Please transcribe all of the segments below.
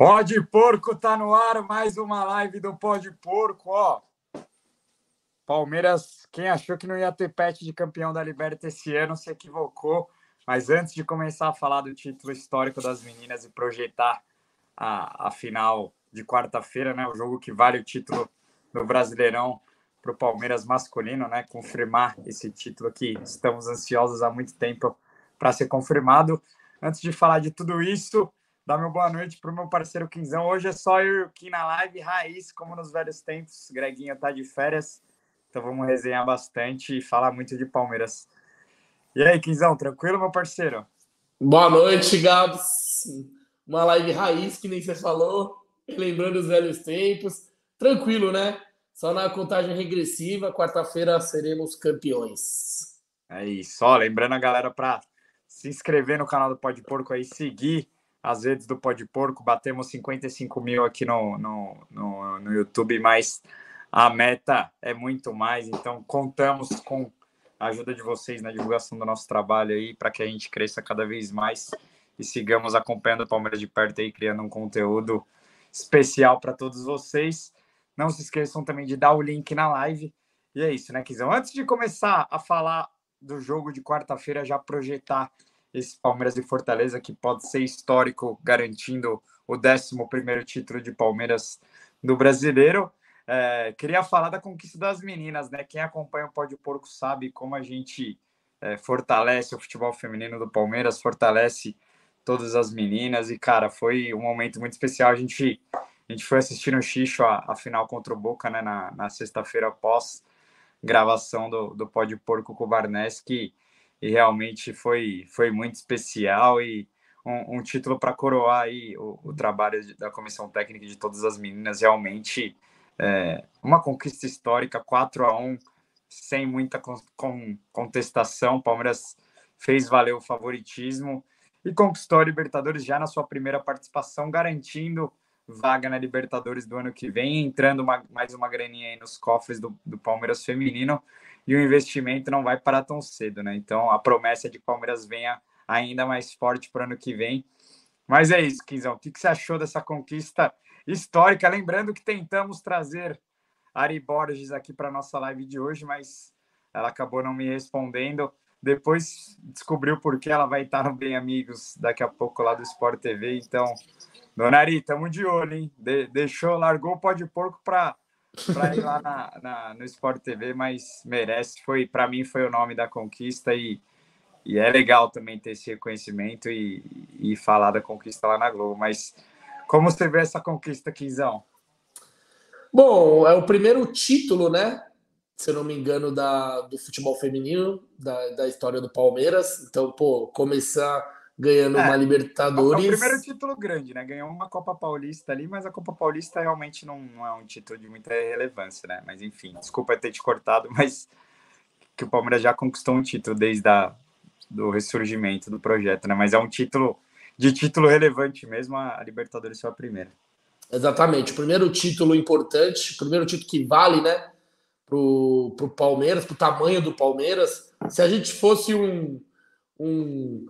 Pode Porco tá no ar, mais uma live do Pode Porco, ó. Palmeiras, quem achou que não ia ter pet de campeão da Libertadores esse ano se equivocou. Mas antes de começar a falar do título histórico das meninas e projetar a, a final de quarta-feira, né, o jogo que vale o título do Brasileirão para o Palmeiras masculino, né, confirmar esse título que estamos ansiosos há muito tempo para ser confirmado. Antes de falar de tudo isso, Dá meu boa noite para o meu parceiro Quinzão. Hoje é só eu aqui na live, raiz, como nos velhos tempos. Greguinha tá de férias, então vamos resenhar bastante e falar muito de Palmeiras. E aí, Quinzão, tranquilo, meu parceiro? Boa noite, Gabs. Uma live raiz, que nem você falou, lembrando os velhos tempos. Tranquilo, né? Só na contagem regressiva, quarta-feira seremos campeões. É isso. Ó, lembrando a galera para se inscrever no canal do Pode Porco aí, seguir as redes do Pode Porco, batemos 55 mil aqui no, no, no, no YouTube, mas a meta é muito mais, então contamos com a ajuda de vocês na divulgação do nosso trabalho aí, para que a gente cresça cada vez mais e sigamos acompanhando o Palmeiras de perto aí, criando um conteúdo especial para todos vocês. Não se esqueçam também de dar o link na live. E é isso, né, Kizão? Antes de começar a falar do jogo de quarta-feira, já projetar esse Palmeiras e Fortaleza, que pode ser histórico, garantindo o 11 título de Palmeiras do brasileiro. É, queria falar da conquista das meninas, né? Quem acompanha o Pode Porco sabe como a gente é, fortalece o futebol feminino do Palmeiras, fortalece todas as meninas. E, cara, foi um momento muito especial. A gente, a gente foi assistir no Xixo a, a final contra o Boca, né? Na, na sexta-feira após gravação do, do Pode Porco com o Barnes, que e realmente foi, foi muito especial e um, um título para coroar aí o, o, trabalho da comissão técnica de todas as meninas, realmente é, uma conquista histórica, 4 a 1 sem muita con, con, contestação, Palmeiras fez valer o favoritismo e conquistou a Libertadores já na sua primeira participação, garantindo vaga na Libertadores do ano que vem, entrando uma, mais uma graninha aí nos cofres do, do Palmeiras feminino e o investimento não vai parar tão cedo, né? Então a promessa é de Palmeiras venha ainda mais forte para o ano que vem. Mas é isso, Quinzão. O que, você achou dessa conquista histórica? Lembrando que tentamos trazer Ari Borges aqui para nossa live de hoje, mas ela acabou não me respondendo. Depois descobriu por que ela vai estar no Bem Amigos daqui a pouco lá do Sport TV. Então, Dona Ari, estamos de olho, hein? De deixou, largou o pó de porco para para ir lá na, na, no Sport TV, mas merece. Foi para mim foi o nome da conquista e, e é legal também ter esse reconhecimento e, e falar da conquista lá na Globo. Mas como você vê essa conquista, Quinzão? Bom, é o primeiro título, né? Se eu não me engano, da, do futebol feminino, da, da história do Palmeiras. Então, pô, começar ganhando é, uma Libertadores. É o primeiro título grande, né? Ganhou uma Copa Paulista ali, mas a Copa Paulista realmente não, não é um título de muita relevância, né? Mas enfim, desculpa ter te cortado, mas que o Palmeiras já conquistou um título desde a, do ressurgimento do projeto, né? Mas é um título de título relevante mesmo, a Libertadores foi a primeira. Exatamente, o primeiro título importante, o primeiro título que vale, né? Pro, pro Palmeiras, pro tamanho do Palmeiras. Se a gente fosse um, um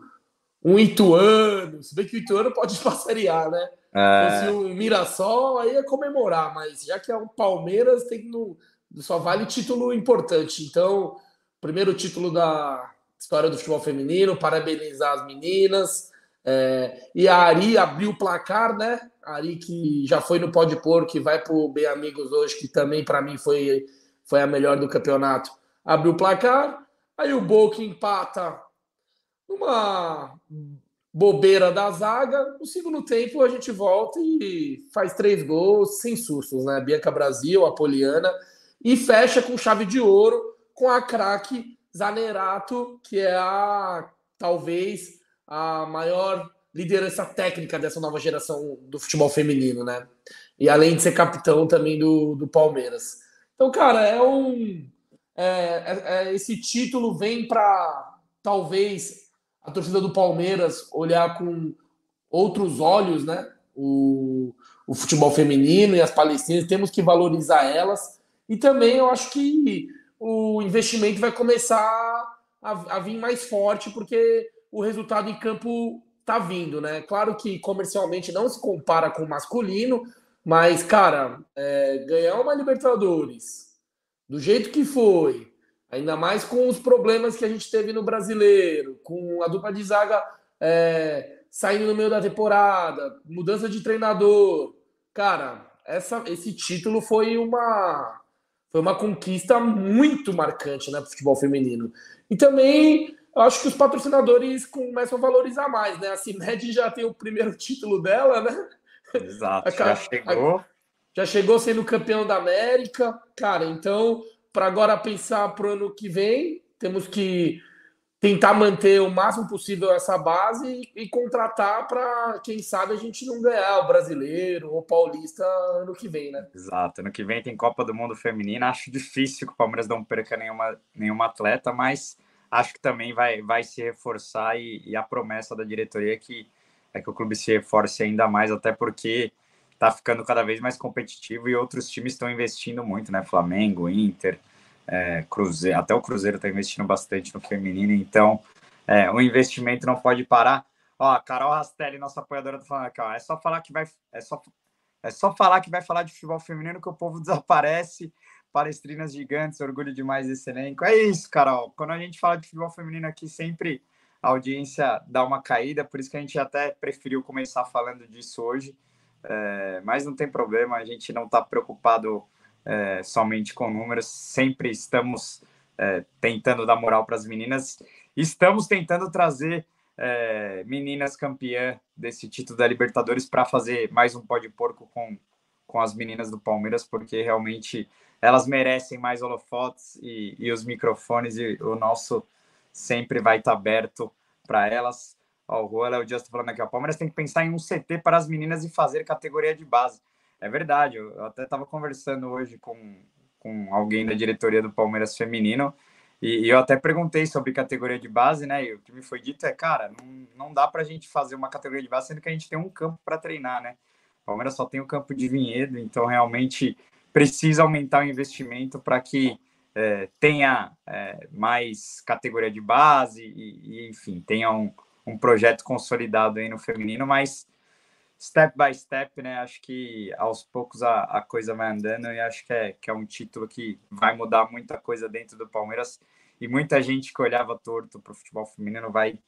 um Ituano, se bem que o Ituano pode passarear, né? É. Se um Mirassol, aí ia comemorar, mas já que é um Palmeiras, tem no, só vale título importante. Então, primeiro título da história do futebol feminino, parabenizar as meninas. É, e a Ari abriu o placar, né? A Ari que já foi no Pode Pôr, que vai para o Bem Amigos hoje, que também para mim foi, foi a melhor do campeonato. Abriu o placar, aí o Boca empata numa bobeira da zaga. No segundo tempo, a gente volta e faz três gols sem sustos, né? Bianca Brasil, Apoliana, e fecha com chave de ouro com a craque Zanerato, que é a talvez a maior liderança técnica dessa nova geração do futebol feminino, né? E além de ser capitão também do, do Palmeiras. Então, cara, é um. É, é, é esse título vem para talvez a torcida do Palmeiras olhar com outros olhos, né? O, o futebol feminino e as palestinas, temos que valorizar elas. E também eu acho que o investimento vai começar a, a vir mais forte, porque o resultado em campo tá vindo, né? Claro que comercialmente não se compara com o masculino, mas, cara, é, ganhar uma Libertadores do jeito que foi, ainda mais com os problemas que a gente teve no brasileiro, com a dupla de zaga é, saindo no meio da temporada, mudança de treinador. Cara, essa, esse título foi uma, foi uma conquista muito marcante né, para o futebol feminino. E também eu acho que os patrocinadores começam a valorizar mais, né? A CIMED já tem o primeiro título dela, né? Exato, já chegou. Já chegou sendo campeão da América. Cara, então, para agora pensar para o ano que vem, temos que tentar manter o máximo possível essa base e, e contratar para, quem sabe, a gente não ganhar o brasileiro ou paulista ano que vem, né? Exato. Ano que vem tem Copa do Mundo Feminina. Acho difícil que o Palmeiras não perca nenhuma, nenhuma atleta, mas acho que também vai, vai se reforçar e, e, a promessa da diretoria é que é que o clube se reforce ainda mais, até porque está ficando cada vez mais competitivo e outros times estão investindo muito, né? Flamengo, Inter, é, Cruzeiro, até o Cruzeiro está investindo bastante no feminino, então é, o investimento não pode parar. Ó, a Carol Rastelli, nossa apoiadora, tá falando aqui, ó, é só falar que vai, é só, é só falar que vai falar de futebol feminino que o povo desaparece palestrinas gigantes, orgulho demais desse elenco. É isso, Carol. Quando a gente fala de futebol feminino aqui, sempre a audiência dá uma caída, por isso que a gente até preferiu começar falando disso hoje. É, mas não tem problema, a gente não está preocupado é, somente com números, sempre estamos é, tentando dar moral para as meninas, estamos tentando trazer é, meninas campeã desse título da Libertadores para fazer mais um pó de porco com, com as meninas do Palmeiras, porque realmente elas merecem mais holofotes e, e os microfones e o nosso sempre vai estar tá aberto para elas. O Juan o Just falando aqui, o Palmeiras tem que pensar em um CT para as meninas e fazer categoria de base. É verdade, eu até estava conversando hoje com, com alguém da diretoria do Palmeiras feminino e, e, eu até perguntei sobre categoria de base, né? E o que me foi dito é, cara, não, não dá para a gente fazer uma categoria de base sendo que a gente tem um campo para treinar, né? O Palmeiras só tem o campo de vinhedo, então realmente precisa aumentar o investimento para que é, tenha é, mais categoria de base e, e enfim, tenha um, um, projeto consolidado aí no feminino, mas step by step, né? Acho que aos poucos a, a coisa vai andando e acho que é, que é um título que vai mudar muita coisa dentro do Palmeiras e muita gente que olhava torto para o futebol feminino vai,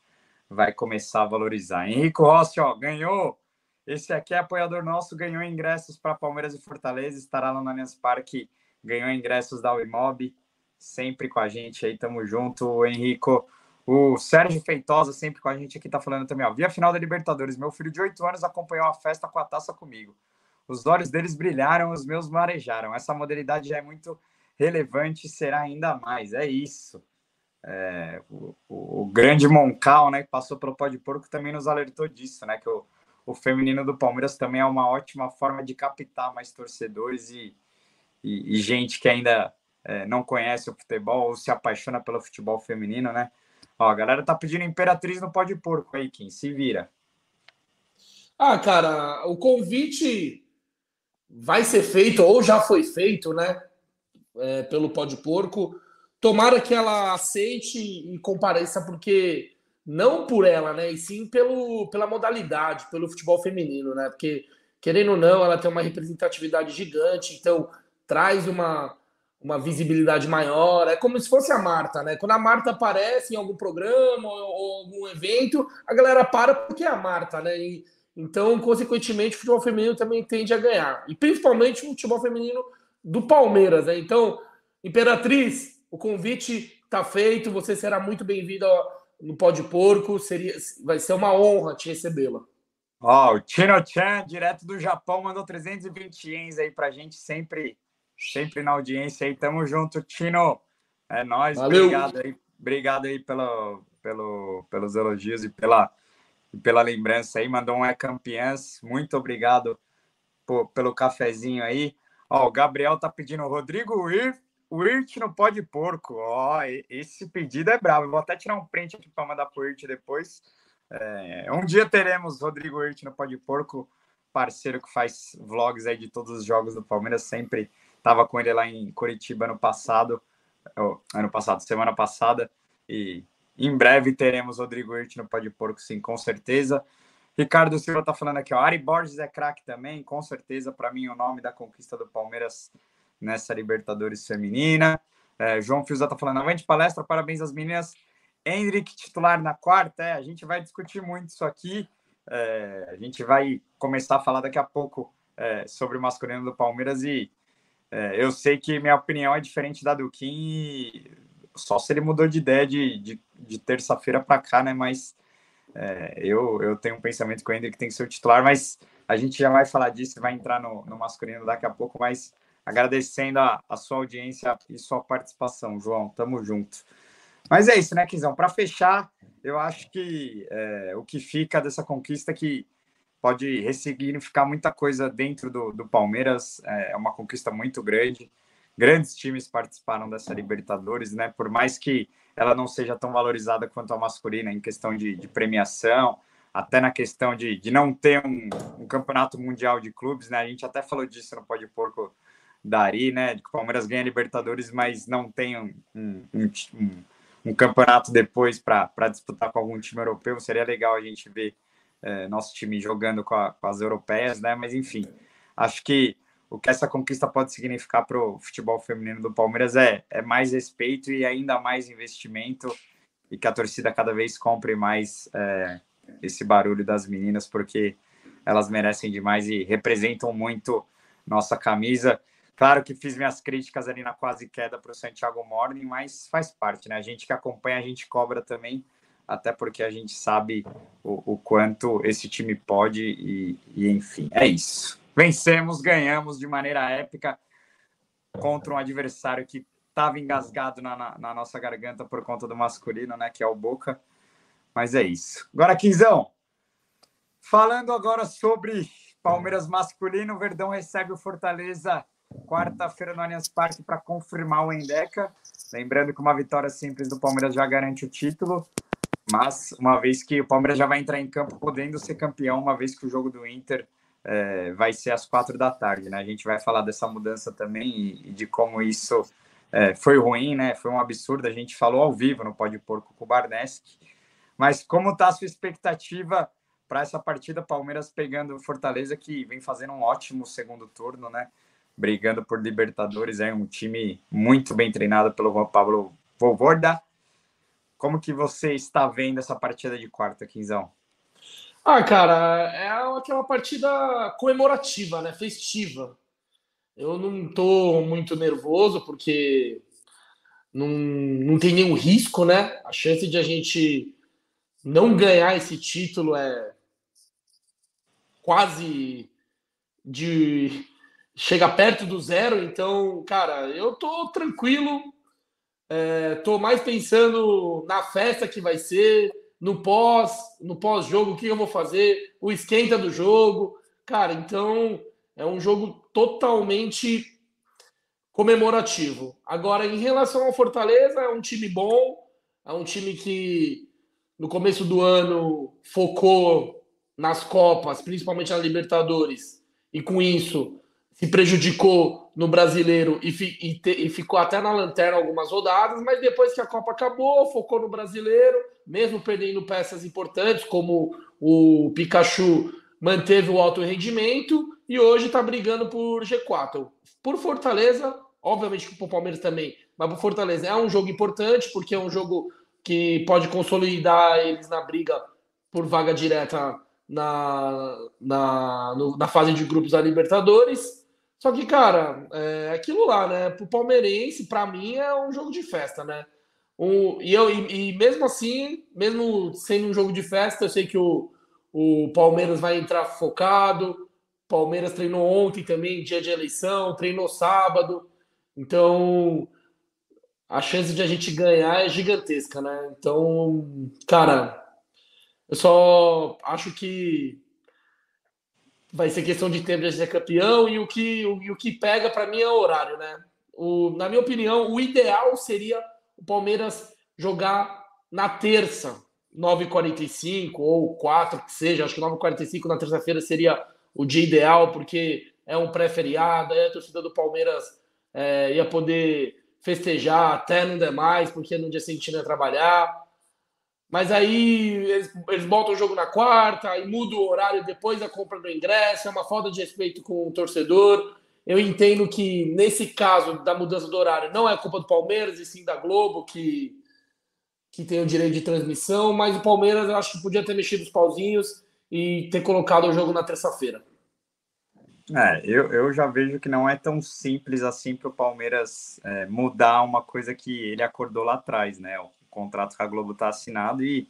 vai começar a valorizar. Henrico Rossi, ó, ganhou esse aqui é apoiador nosso, ganhou ingressos para Palmeiras e Fortaleza, estará lá no Allianz Parque, ganhou ingressos da Uimob, sempre com a gente aí, tamo junto, Henrico. O Sérgio Feitosa, sempre com a gente aqui, tá falando também, ó. Vi a final da Libertadores, meu filho de 8 anos acompanhou a festa com a taça comigo. Os olhos deles brilharam, os meus marejaram. Essa modalidade já é muito relevante e será ainda mais. É isso. É, o, o, o, grande Moncal, né, que passou pelo pó de porco, também nos alertou disso, né? Que o, o feminino do Palmeiras também é uma ótima forma de captar mais torcedores e, e, e gente que ainda é, não conhece o futebol ou se apaixona pelo futebol feminino, né? Ó, a galera tá pedindo Imperatriz no pó de porco aí, quem se vira. Ah, cara, o convite vai ser feito ou já foi feito, né? É, pelo pó de porco. Tomara que ela aceite e compareça, porque não por ela, né? E sim pelo, pela modalidade, pelo futebol feminino, né? Porque, querendo ou não, ela tem uma representatividade gigante, então traz uma, uma visibilidade maior. É como se fosse a Marta, né? Quando a Marta aparece em algum programa ou, ou algum evento, a galera para porque é a Marta, né? E, então, consequentemente, o futebol feminino também tende a ganhar. E principalmente o futebol feminino do Palmeiras, né? Então, Imperatriz, o convite está feito, você será muito bem-vindo no Pó de Porco. Seria, vai ser uma honra te recebê-la. Ó, oh, o Tino Chan, direto do Japão, mandou 320 ienes aí pra gente, sempre, sempre na audiência aí. Tamo junto, Tino. É nóis, Valeu. obrigado aí, obrigado aí pelo, pelo, pelos elogios e pela, pela lembrança aí. Mandou um é campeãs, muito obrigado por, pelo cafezinho aí. Ó, o Gabriel tá pedindo Rodrigo Ir o Irt no pó de porco. Ó, esse pedido é bravo. vou até tirar um print aqui para mandar para o Irt depois. É, um dia teremos Rodrigo Irt no pó de porco, parceiro que faz vlogs aí de todos os jogos do Palmeiras. Sempre estava com ele lá em Curitiba ano passado, ano passado, semana passada. E, em breve teremos Rodrigo Hirt no Pode Porco, sim, com certeza. Ricardo Silva tá falando aqui, ó. Ari Borges é craque também, com certeza, para mim, o nome da conquista do Palmeiras nessa Libertadores feminina. É, João Fiuza tá falando, avante palestra, parabéns às meninas. Hendrick titular na quarta, é, a gente vai discutir muito isso aqui. É, a gente vai começar a falar daqui a pouco é, sobre o masculino do Palmeiras e é, eu sei que minha opinião é diferente da do Kim, só se ele mudou de ideia de, de, de terça-feira para cá, né? Mas é, eu, eu tenho um pensamento que o Hendrick tem que ser o titular, mas a gente já vai falar disso, vai entrar no, no masculino daqui a pouco, mas agradecendo a, a sua audiência e sua participação, João. Tamo junto. Mas é isso, né, Quinzão? Para fechar, eu acho que é, o que fica dessa conquista é que pode ressignificar muita coisa dentro do, do Palmeiras, é, é uma conquista muito grande. Grandes times participaram dessa Libertadores, né? Por mais que ela não seja tão valorizada quanto a masculina em questão de, de premiação, até na questão de, de não ter um, um, campeonato mundial de clubes, né? A gente até falou disso no Pode Porco da Ari, né? Que o Palmeiras ganha Libertadores, mas não tem um, um, um campeonato depois para disputar com algum time europeu. Seria legal a gente ver é, nosso time jogando com, a, com as europeias, né? Mas enfim, acho que o que essa conquista pode significar para o futebol feminino do Palmeiras é, é mais respeito e ainda mais investimento e que a torcida cada vez compre mais é, esse barulho das meninas, porque elas merecem demais e representam muito nossa camisa. Claro que fiz minhas críticas ali na quase queda para o Santiago Morning, mas faz parte, né? A gente que acompanha, a gente cobra também, até porque a gente sabe o, o quanto esse time pode e, e enfim, é isso vencemos, ganhamos de maneira épica contra um adversário que estava engasgado na, na, na, nossa garganta por conta do masculino, né? Que é o Boca. Mas é isso. Agora, Quinzão, falando agora sobre Palmeiras masculino, o Verdão recebe o Fortaleza quarta-feira no Allianz Parque para confirmar o Endeca. Lembrando que uma vitória simples do Palmeiras já garante o título. Mas uma vez que o Palmeiras já vai entrar em campo podendo ser campeão, uma vez que o jogo do Inter é, vai ser às quatro da tarde, né? A gente vai falar dessa mudança também e, e de como isso é, foi ruim, né? Foi um absurdo. A gente falou ao vivo no Pode Porco com o Barneski. Mas como está a sua expectativa para essa partida? Palmeiras pegando Fortaleza, que vem fazendo um ótimo segundo turno, né? Brigando por Libertadores, é um time muito bem treinado pelo Juan Pablo Vovorda. Como que você está vendo essa partida de quarta, Quinzão? Ah, cara, é aquela partida comemorativa, né? Festiva. Eu não tô muito nervoso porque não, não tem nenhum risco, né? A chance de a gente não ganhar esse título é quase de chega perto do zero, então, cara, eu tô tranquilo, é, tô mais pensando na festa que vai ser, no pós, no pós-jogo, o que eu vou fazer, o esquenta do jogo. Cara, então é um jogo totalmente comemorativo. Agora, em relação ao Fortaleza, é um time bom, é um time que no começo do ano focou nas Copas, principalmente na Libertadores, e com isso se prejudicou no brasileiro e, fi, e, te, e, ficou até na lanterna algumas rodadas, mas depois que a Copa acabou, focou no brasileiro, mesmo perdendo peças importantes, como o Pikachu manteve o alto rendimento e hoje está brigando por G4. Por Fortaleza, obviamente que o Palmeiras também, mas por Fortaleza é um jogo importante, porque é um jogo que pode consolidar eles na briga por vaga direta na, na, no, na fase de grupos da Libertadores só que, cara, é aquilo lá, né? Pro palmeirense, para mim, é um jogo de festa, né? Um, e, eu, e, e, mesmo assim, mesmo sendo um jogo de festa, eu sei que o, o Palmeiras vai entrar focado. Palmeiras treinou ontem também, dia de eleição, treinou sábado. Então, a chance de a gente ganhar é gigantesca, né? Então, cara, eu só acho que vai ser questão de tempo de ser campeão e o que, o, o que pega para mim é o horário, né? O, na minha opinião, o ideal seria o Palmeiras jogar na terça, 9h45 ou 4 que seja, acho que 9h45 na terça-feira seria o dia ideal, porque é um pré-feriado, aí a torcida do Palmeiras é, ia poder festejar até não demais, porque no dia seguinte não ia trabalhar. Mas aí eles, eles botam o jogo na quarta, aí muda o horário depois da compra do ingresso, é uma falta de respeito com o torcedor. Eu entendo que nesse caso da mudança do horário não é culpa do Palmeiras e sim da Globo, que, que tem o direito de transmissão, mas o Palmeiras eu acho que podia ter mexido os pauzinhos e ter colocado o jogo na terça-feira. É, eu, eu já vejo que não é tão simples assim para o Palmeiras é, mudar uma coisa que ele acordou lá atrás, né? O contrato com a Globo está assinado e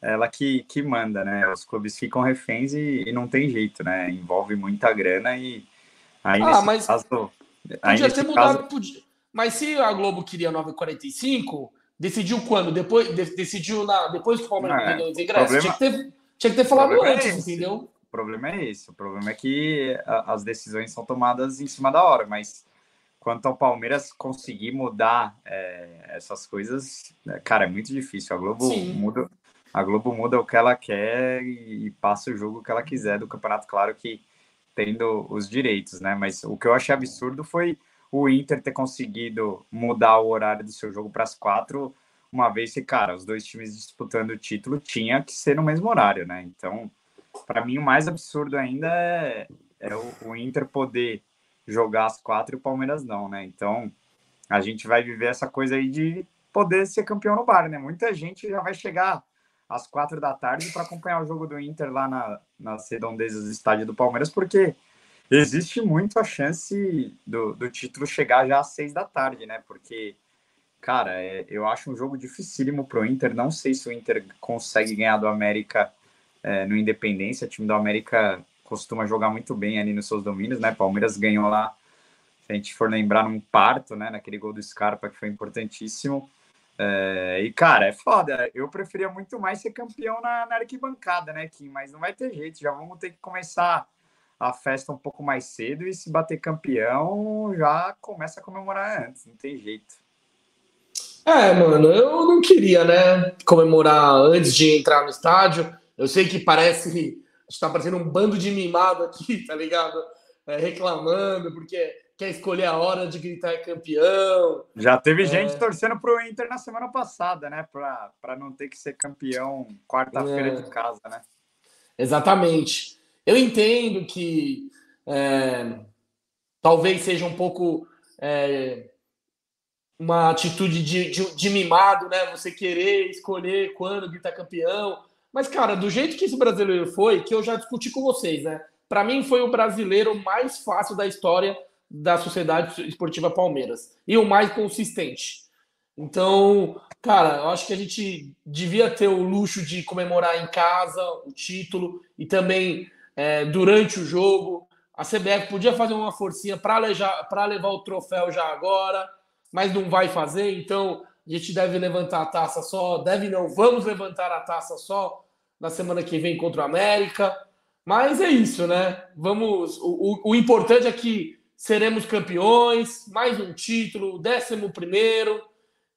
ela que, que manda, né? Os clubes ficam reféns e, e não tem jeito, né? Envolve muita grana e aí ah, mas caso, podia ter mudado, caso... podia. Mas se a Globo queria 9,45, decidiu quando? Depois, de, decidiu na, depois que o Palmeiras é, vendeu os ingressos? Tinha, que ter, tinha que ter falado é antes, é entendeu? O problema é esse. O problema é que as decisões são tomadas em cima da hora, mas quanto ao Palmeiras conseguir mudar é, essas coisas, é, cara, é muito difícil. A Globo Sim. muda, a Globo muda o que ela quer e, passa o jogo que ela quiser do campeonato, claro que tendo os direitos, né? Mas o que eu achei absurdo foi o Inter ter conseguido mudar o horário do seu jogo para as quatro, uma vez que, cara, os dois times disputando o título tinha que ser no mesmo horário, né? Então, para mim, o mais absurdo ainda é, é o, o Inter poder jogar as quatro e o Palmeiras não, né? Então a gente vai viver essa coisa aí de poder ser campeão no bar, né? Muita gente já vai chegar às quatro da tarde para acompanhar o jogo do Inter lá na, nas redondezas do estádio do Palmeiras, porque existe muito a chance do, do título chegar já às seis da tarde, né? Porque, cara, é, eu acho um jogo dificílimo pro Inter. Não sei se o Inter consegue ganhar do América é, no Independência. O time do América costuma jogar muito bem ali nos seus domínios, né? Palmeiras ganhou lá, se a gente for lembrar, num parto, né? Naquele gol do Scarpa que foi importantíssimo. É, e, cara, é foda. Eu preferia muito mais ser campeão na, na arquibancada, né, Kim? Mas não vai ter jeito. Já vamos ter que começar a festa um pouco mais cedo e se bater campeão, já começa a comemorar antes. Não tem jeito. É, mano, eu não queria, né, comemorar antes de entrar no estádio. Eu sei que parece está parecendo um bando de mimado aqui, tá ligado? É, reclamando, porque quer escolher a hora de gritar campeão. Já teve é... gente torcendo pro Inter na semana passada, né? Para não ter que ser campeão quarta-feira é... de casa, né? Exatamente. Eu entendo que é, talvez seja um pouco é, uma atitude de, de, de, mimado, né? Você querer escolher quando gritar campeão. Mas, cara, do jeito que esse brasileiro foi, que eu já discuti com vocês, né? Para mim, foi o brasileiro mais fácil da história da Sociedade Esportiva Palmeiras e o mais consistente. Então, cara, eu acho que a gente devia ter o luxo de comemorar em casa o título e também é, durante o jogo. A CBF podia fazer uma forcinha para levar o troféu já agora, mas não vai fazer, então a gente deve levantar a taça só, deve não, vamos levantar a taça só na semana que vem contra o América. Mas é isso, né? Vamos. O, o, o importante é que seremos campeões, mais um título, décimo primeiro.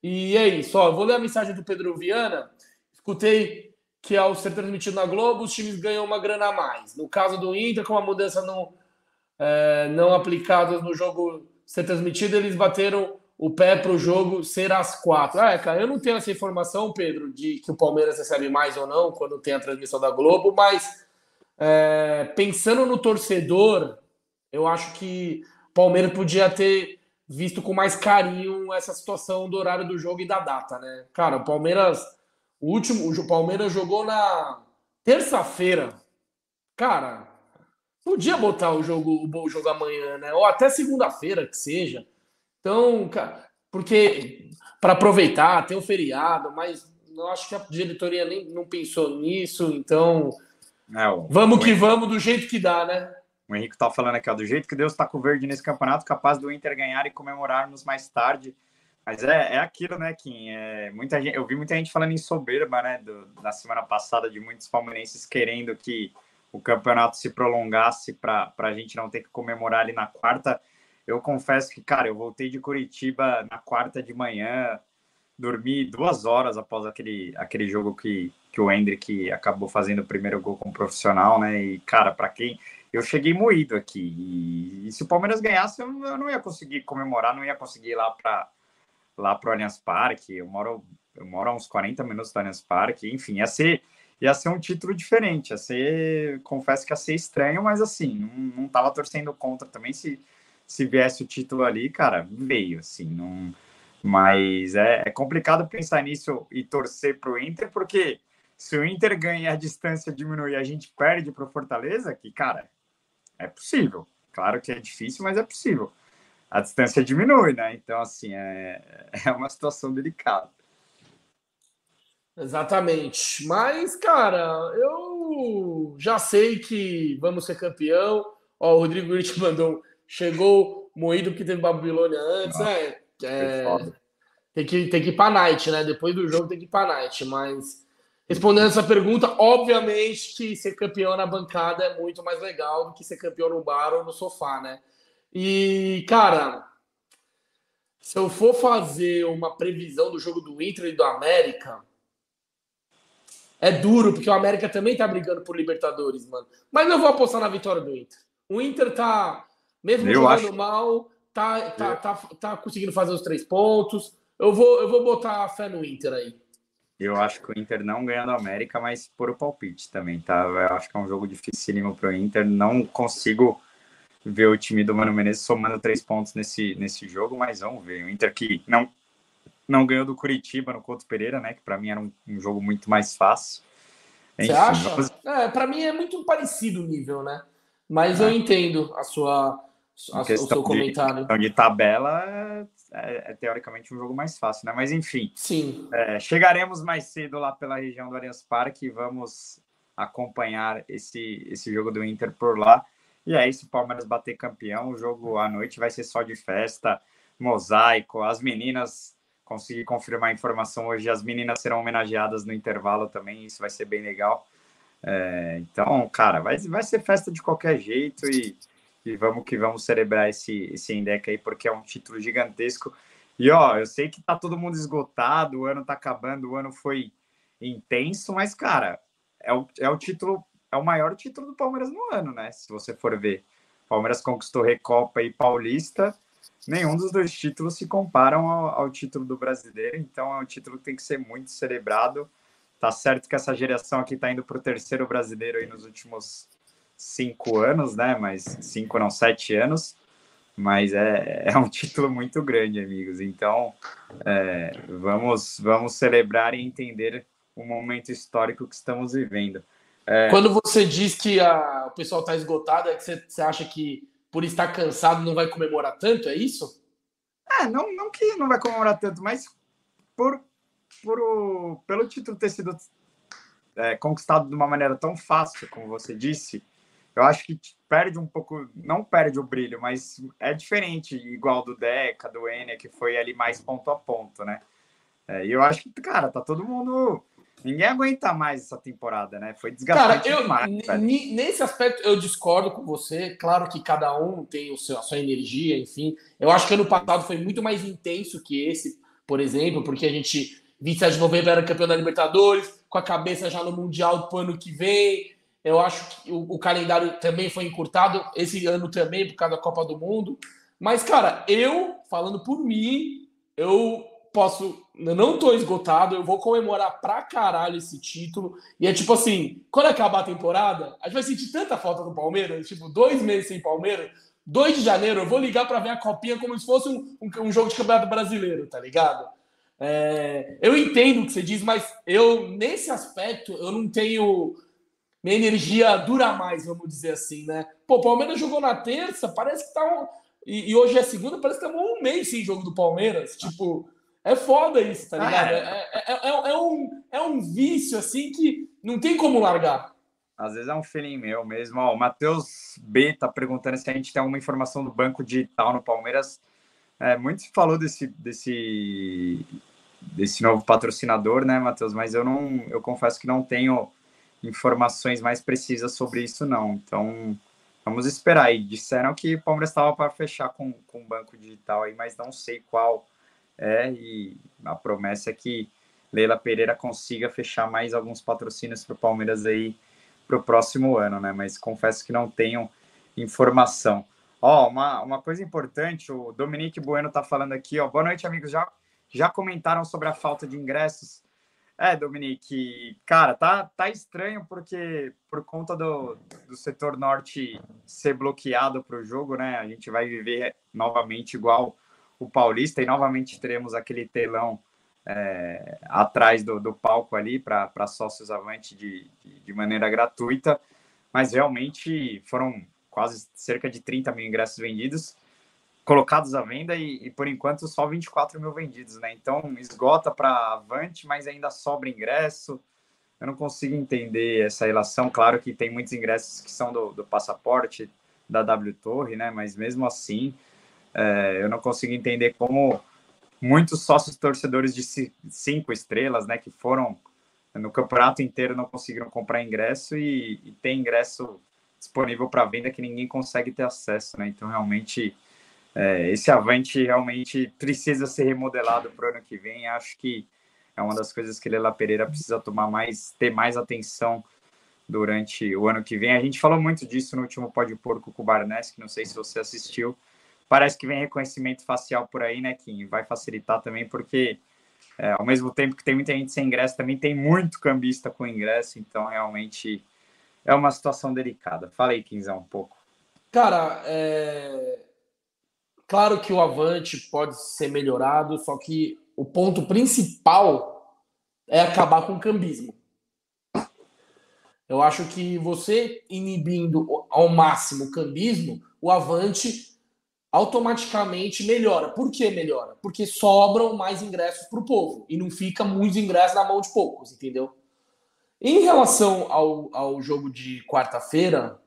E é isso. Ó, vou ler a mensagem do Pedro Viana. Escutei que ao ser transmitido na Globo, os times ganham uma grana a mais. No caso do Inter, com a mudança não, é, não aplicada no jogo ser transmitido, eles bateram o pé para o jogo ser às quatro. Ah, cara, eu não tenho essa informação, Pedro, de que o Palmeiras recebe mais ou não quando tem a transmissão da Globo, mas é, pensando no torcedor, eu acho que o Palmeiras podia ter visto com mais carinho essa situação do horário do jogo e da data, né? Cara, o Palmeiras, o último, o Palmeiras jogou na terça-feira. Cara, podia botar o jogo, o jogo amanhã, né? Ou até segunda-feira que seja. Então, cara, porque para aproveitar, tem um feriado, mas eu acho que a diretoria nem não pensou nisso, então é, o, vamos que Henrique, vamos do jeito que dá, né? O Henrique tá falando aqui, ó, do jeito que Deus tá com o verde nesse campeonato, capaz do Inter ganhar e comemorarmos mais tarde. Mas é, é aquilo, né, Kim? É, muita gente, eu vi muita gente falando em soberba, né, do, na semana passada, de muitos palmeirenses querendo que o campeonato se prolongasse para a gente não ter que comemorar ali na quarta. Eu confesso que, cara, eu voltei de Curitiba na quarta de manhã, dormi duas horas após aquele, aquele jogo que, que o Hendrick acabou fazendo o primeiro gol como profissional, né? E, cara, para quem. Eu cheguei moído aqui. E, e se o Palmeiras ganhasse, eu, não ia conseguir comemorar, não ia conseguir ir lá para lá o Allianz Parque. Eu moro eu moro a uns 40 minutos do Allianz Parque, enfim, ia ser, ia ser um título diferente, ia ser, confesso que ia ser estranho, mas assim, não, não tava torcendo contra também, se, se viesse o título ali, cara, veio, assim, não... Mas é, é complicado pensar nisso e torcer para o Inter, porque se o Inter ganha a distância diminui e a gente perde para o Fortaleza, que, cara, é possível. Claro que é difícil, mas é possível. A distância diminui, né? Então, assim, é, é uma situação delicada. Exatamente. Mas, cara, eu já sei que vamos ser campeão. Ó, o Rodrigo Rich mandou. Chegou moído porque teve Babilônia antes. Nossa, é, é tem, que, tem que ir pra night, né? Depois do jogo tem que ir pra night. Mas, respondendo essa pergunta, obviamente que ser campeão na bancada é muito mais legal do que ser campeão no bar ou no sofá, né? E, cara, se eu for fazer uma previsão do jogo do Inter e do América é duro, porque o América também tá brigando por Libertadores, mano. Mas eu vou apostar na vitória do Inter. O Inter tá, mesmo eu jogando acho... mal, tá, tá, tá, tá conseguindo fazer os três pontos. Eu vou, eu vou botar a fé no Inter aí. Eu acho que o Inter não ganha do América, mas por o palpite também, tá? Eu acho que é um jogo dificílimo pro Inter. Não consigo ver o time do Mano Menezes somando três pontos nesse, nesse jogo, mas vamos ver. O Inter que não não ganhou do Curitiba no Couto Pereira, né? Que para mim era um, um, jogo muito mais fácil. Enfim, Você acha? Vamos... É, para mim é muito parecido o nível, né? Mas é. eu entendo a sua, a, o seu comentário. De, de tabela é, é, é, teoricamente um jogo mais fácil, né? Mas enfim. Sim. É, chegaremos mais cedo lá pela região do Allianz Parque e vamos acompanhar esse, esse jogo do Inter por lá. E aí, se o Palmeiras bater campeão, o jogo à noite vai ser só de festa, mosaico, as meninas consegui confirmar a informação hoje. As meninas serão homenageadas no intervalo também, isso vai ser bem legal. É, então, cara, vai, vai ser festa de qualquer jeito e, e vamos que vamos celebrar esse, esse Endec aí, porque é um título gigantesco. E ó, eu sei que tá todo mundo esgotado, o ano tá acabando, o ano foi intenso, mas, cara, é o, é o título, é o maior título do Palmeiras no ano, né? Se você for ver. Palmeiras conquistou Recopa e Paulista nenhum dos dois títulos se comparam ao, ao, título do brasileiro, então é um título que tem que ser muito celebrado. Tá certo que essa geração aqui está indo para o terceiro brasileiro aí nos últimos cinco anos, né? Mas cinco não, sete anos. Mas é, é um título muito grande, amigos. Então é, vamos, vamos celebrar e entender o momento histórico que estamos vivendo. É... Quando você diz que a, o pessoal está esgotado, é que você, você acha que por estar cansado, não vai comemorar tanto, é isso? É, não, não que não vai comemorar tanto, mas por, por o, pelo título ter sido é, conquistado de uma maneira tão fácil, como você disse, eu acho que perde um pouco, não perde o brilho, mas é diferente, igual do Deca, do Enia, que foi ali mais ponto a ponto, né? É, e eu acho que, cara, tá todo mundo Ninguém aguenta mais essa temporada, né? Foi desgastante Cara, eu, demais. Nesse aspecto, eu discordo com você. Claro que cada um tem o seu, a sua energia, enfim. Eu acho que ano passado foi muito mais intenso que esse, por exemplo, porque a gente, 27 de novembro, era campeão da Libertadores, com a cabeça já no Mundial do ano que vem. Eu acho que o, o calendário também foi encurtado, esse ano também, por causa da Copa do Mundo. Mas, cara, eu, falando por mim, eu posso. Eu não tô esgotado, eu vou comemorar pra caralho esse título. E é tipo assim: quando acabar a temporada, a gente vai sentir tanta falta do Palmeiras, tipo, dois meses sem Palmeiras. 2 de janeiro, eu vou ligar para ver a copinha como se fosse um, um, um jogo de campeonato brasileiro, tá ligado? É, eu entendo o que você diz, mas eu, nesse aspecto, eu não tenho. Minha energia dura mais, vamos dizer assim, né? Pô, o Palmeiras jogou na terça, parece que tá um. E, e hoje é segunda, parece que tá um mês sem jogo do Palmeiras. Tipo, é foda isso, tá ligado? Ah, é. É, é, é, um, é um vício, assim, que não tem como largar. Às vezes é um feeling meu mesmo. Ó, o Matheus B tá perguntando se a gente tem alguma informação do banco digital no Palmeiras. É, muito se falou desse, desse, desse novo patrocinador, né, Matheus? Mas eu não, eu confesso que não tenho informações mais precisas sobre isso, não. Então, vamos esperar. E disseram que o Palmeiras estava para fechar com, com o banco digital aí, mas não sei qual é, e a promessa é que Leila Pereira consiga fechar mais alguns patrocínios para o Palmeiras aí para o próximo ano, né? Mas confesso que não tenho informação. Ó, uma, uma coisa importante, o Dominique Bueno tá falando aqui, ó. Boa noite, amigos. Já, já comentaram sobre a falta de ingressos. É, Dominique, cara, tá, tá estranho porque por conta do, do setor norte ser bloqueado para o jogo, né? A gente vai viver novamente igual o Paulista e novamente teremos aquele telão é, atrás do, do, palco ali para sócios avante de, de, de, maneira gratuita, mas realmente foram quase cerca de 30 mil ingressos vendidos colocados à venda e, e, por enquanto só 24 mil vendidos, né? Então esgota para Avante, mas ainda sobra ingresso. Eu não consigo entender essa relação. Claro que tem muitos ingressos que são do, do passaporte da W Torre, né? Mas mesmo assim, é, eu não consigo entender como muitos sócios torcedores de cinco estrelas, né? Que foram no campeonato inteiro não conseguiram comprar ingresso e, e tem ingresso disponível para venda que ninguém consegue ter acesso, né? Então realmente é, esse Avante realmente precisa ser remodelado para o ano que vem. Acho que é uma das coisas que Lela Pereira precisa tomar mais, ter mais atenção durante o ano que vem. A gente falou muito disso no último Pode Porco com o Barnes, que não sei se você assistiu. Parece que vem reconhecimento facial por aí, né, Kim? Vai facilitar também, porque é, ao mesmo tempo que tem muita gente sem ingresso, também tem muito cambista com ingresso, então realmente é uma situação delicada. Fala aí, um pouco. Cara, é... Claro que o Avante pode ser melhorado, só que o ponto principal é acabar com o cambismo. Eu acho que você inibindo ao máximo o cambismo, o Avante automaticamente melhora. Por que melhora? Porque sobram mais ingressos para o povo e não fica muitos ingressos na mão de poucos, entendeu? Em relação ao, ao jogo de quarta-feira,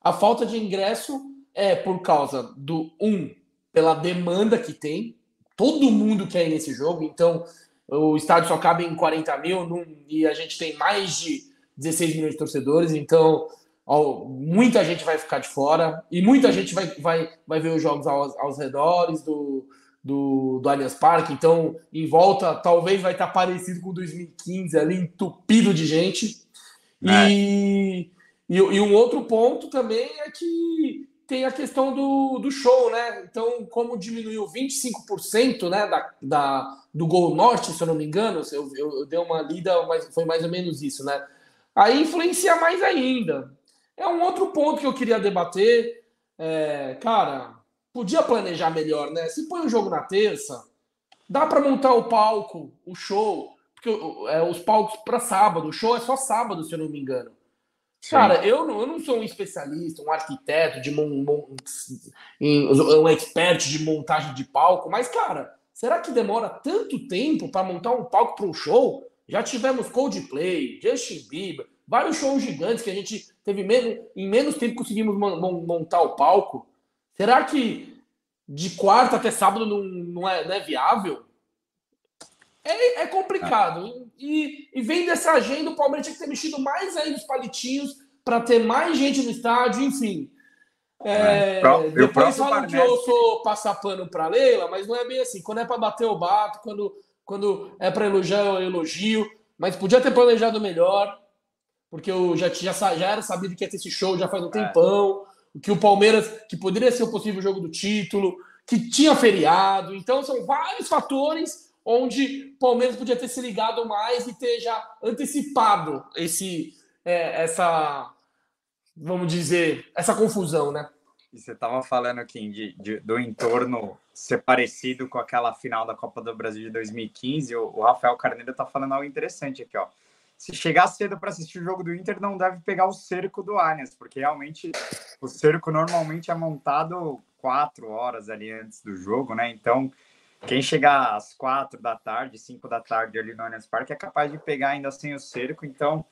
a falta de ingresso é por causa do um pela demanda que tem. Todo mundo quer ir nesse jogo, então o estádio só cabe em 40 mil e a gente tem mais de 16 milhões de torcedores, então ó, muita gente vai ficar de fora e muita gente vai, vai, vai ver os jogos aos, aos redores do, do, do Allianz Parque, então em volta talvez vai estar parecido com 2015 ali, entupido de gente. É. E, e, e um outro ponto também é que tem a questão do, do show, né? Então, como diminuiu 25% né, da, da, do Gol Norte, se eu não me engano, eu, eu, eu dei uma lida, mas foi mais ou menos isso, né? Aí influencia mais ainda. É um outro ponto que eu queria debater. É, cara, podia planejar melhor, né? Se põe o um jogo na terça, dá para montar o palco, o show, porque é, os palcos para sábado, o show é só sábado, se eu não me engano. Cara, eu não, eu não sou um especialista, um arquiteto de mon, mon, um expert de montagem de palco, mas, cara, será que demora tanto tempo para montar um palco para um show? Já tivemos Coldplay, Justin Bieber, vários shows gigantes que a gente teve menos, em menos tempo conseguimos montar o palco. Será que de quarta até sábado não, não, é, não é viável? é, é complicado. E, e vem dessa agenda, o Palmeiras tinha que ter mexido mais aí nos palitinhos para ter mais gente no estádio, enfim. É, é, depois falam que eu sou passar pano para Leila, mas não é bem assim. Quando é para bater, eu bato. Quando, quando é para elogiar, eu elogio. Mas podia ter planejado melhor, porque eu já, já, já era sabido que ia ter esse show já faz um é. tempão. Que o Palmeiras, que poderia ser o possível jogo do título, que tinha feriado. Então, são vários fatores onde o Palmeiras podia ter se ligado mais e ter já antecipado esse, é, essa, vamos dizer, essa confusão, né? E você estava falando aqui de, de, do entorno ser parecido com aquela final da Copa do Brasil de 2015. O, o Rafael Carneiro está falando algo interessante aqui, ó. Se chegar cedo para assistir o jogo do Inter, não deve pegar o cerco do Allianz, porque realmente o cerco normalmente é montado quatro horas ali antes do jogo, né? Então, quem chegar às quatro da tarde, cinco da tarde ali no Allianz Parque é capaz de pegar ainda sem o cerco. Então,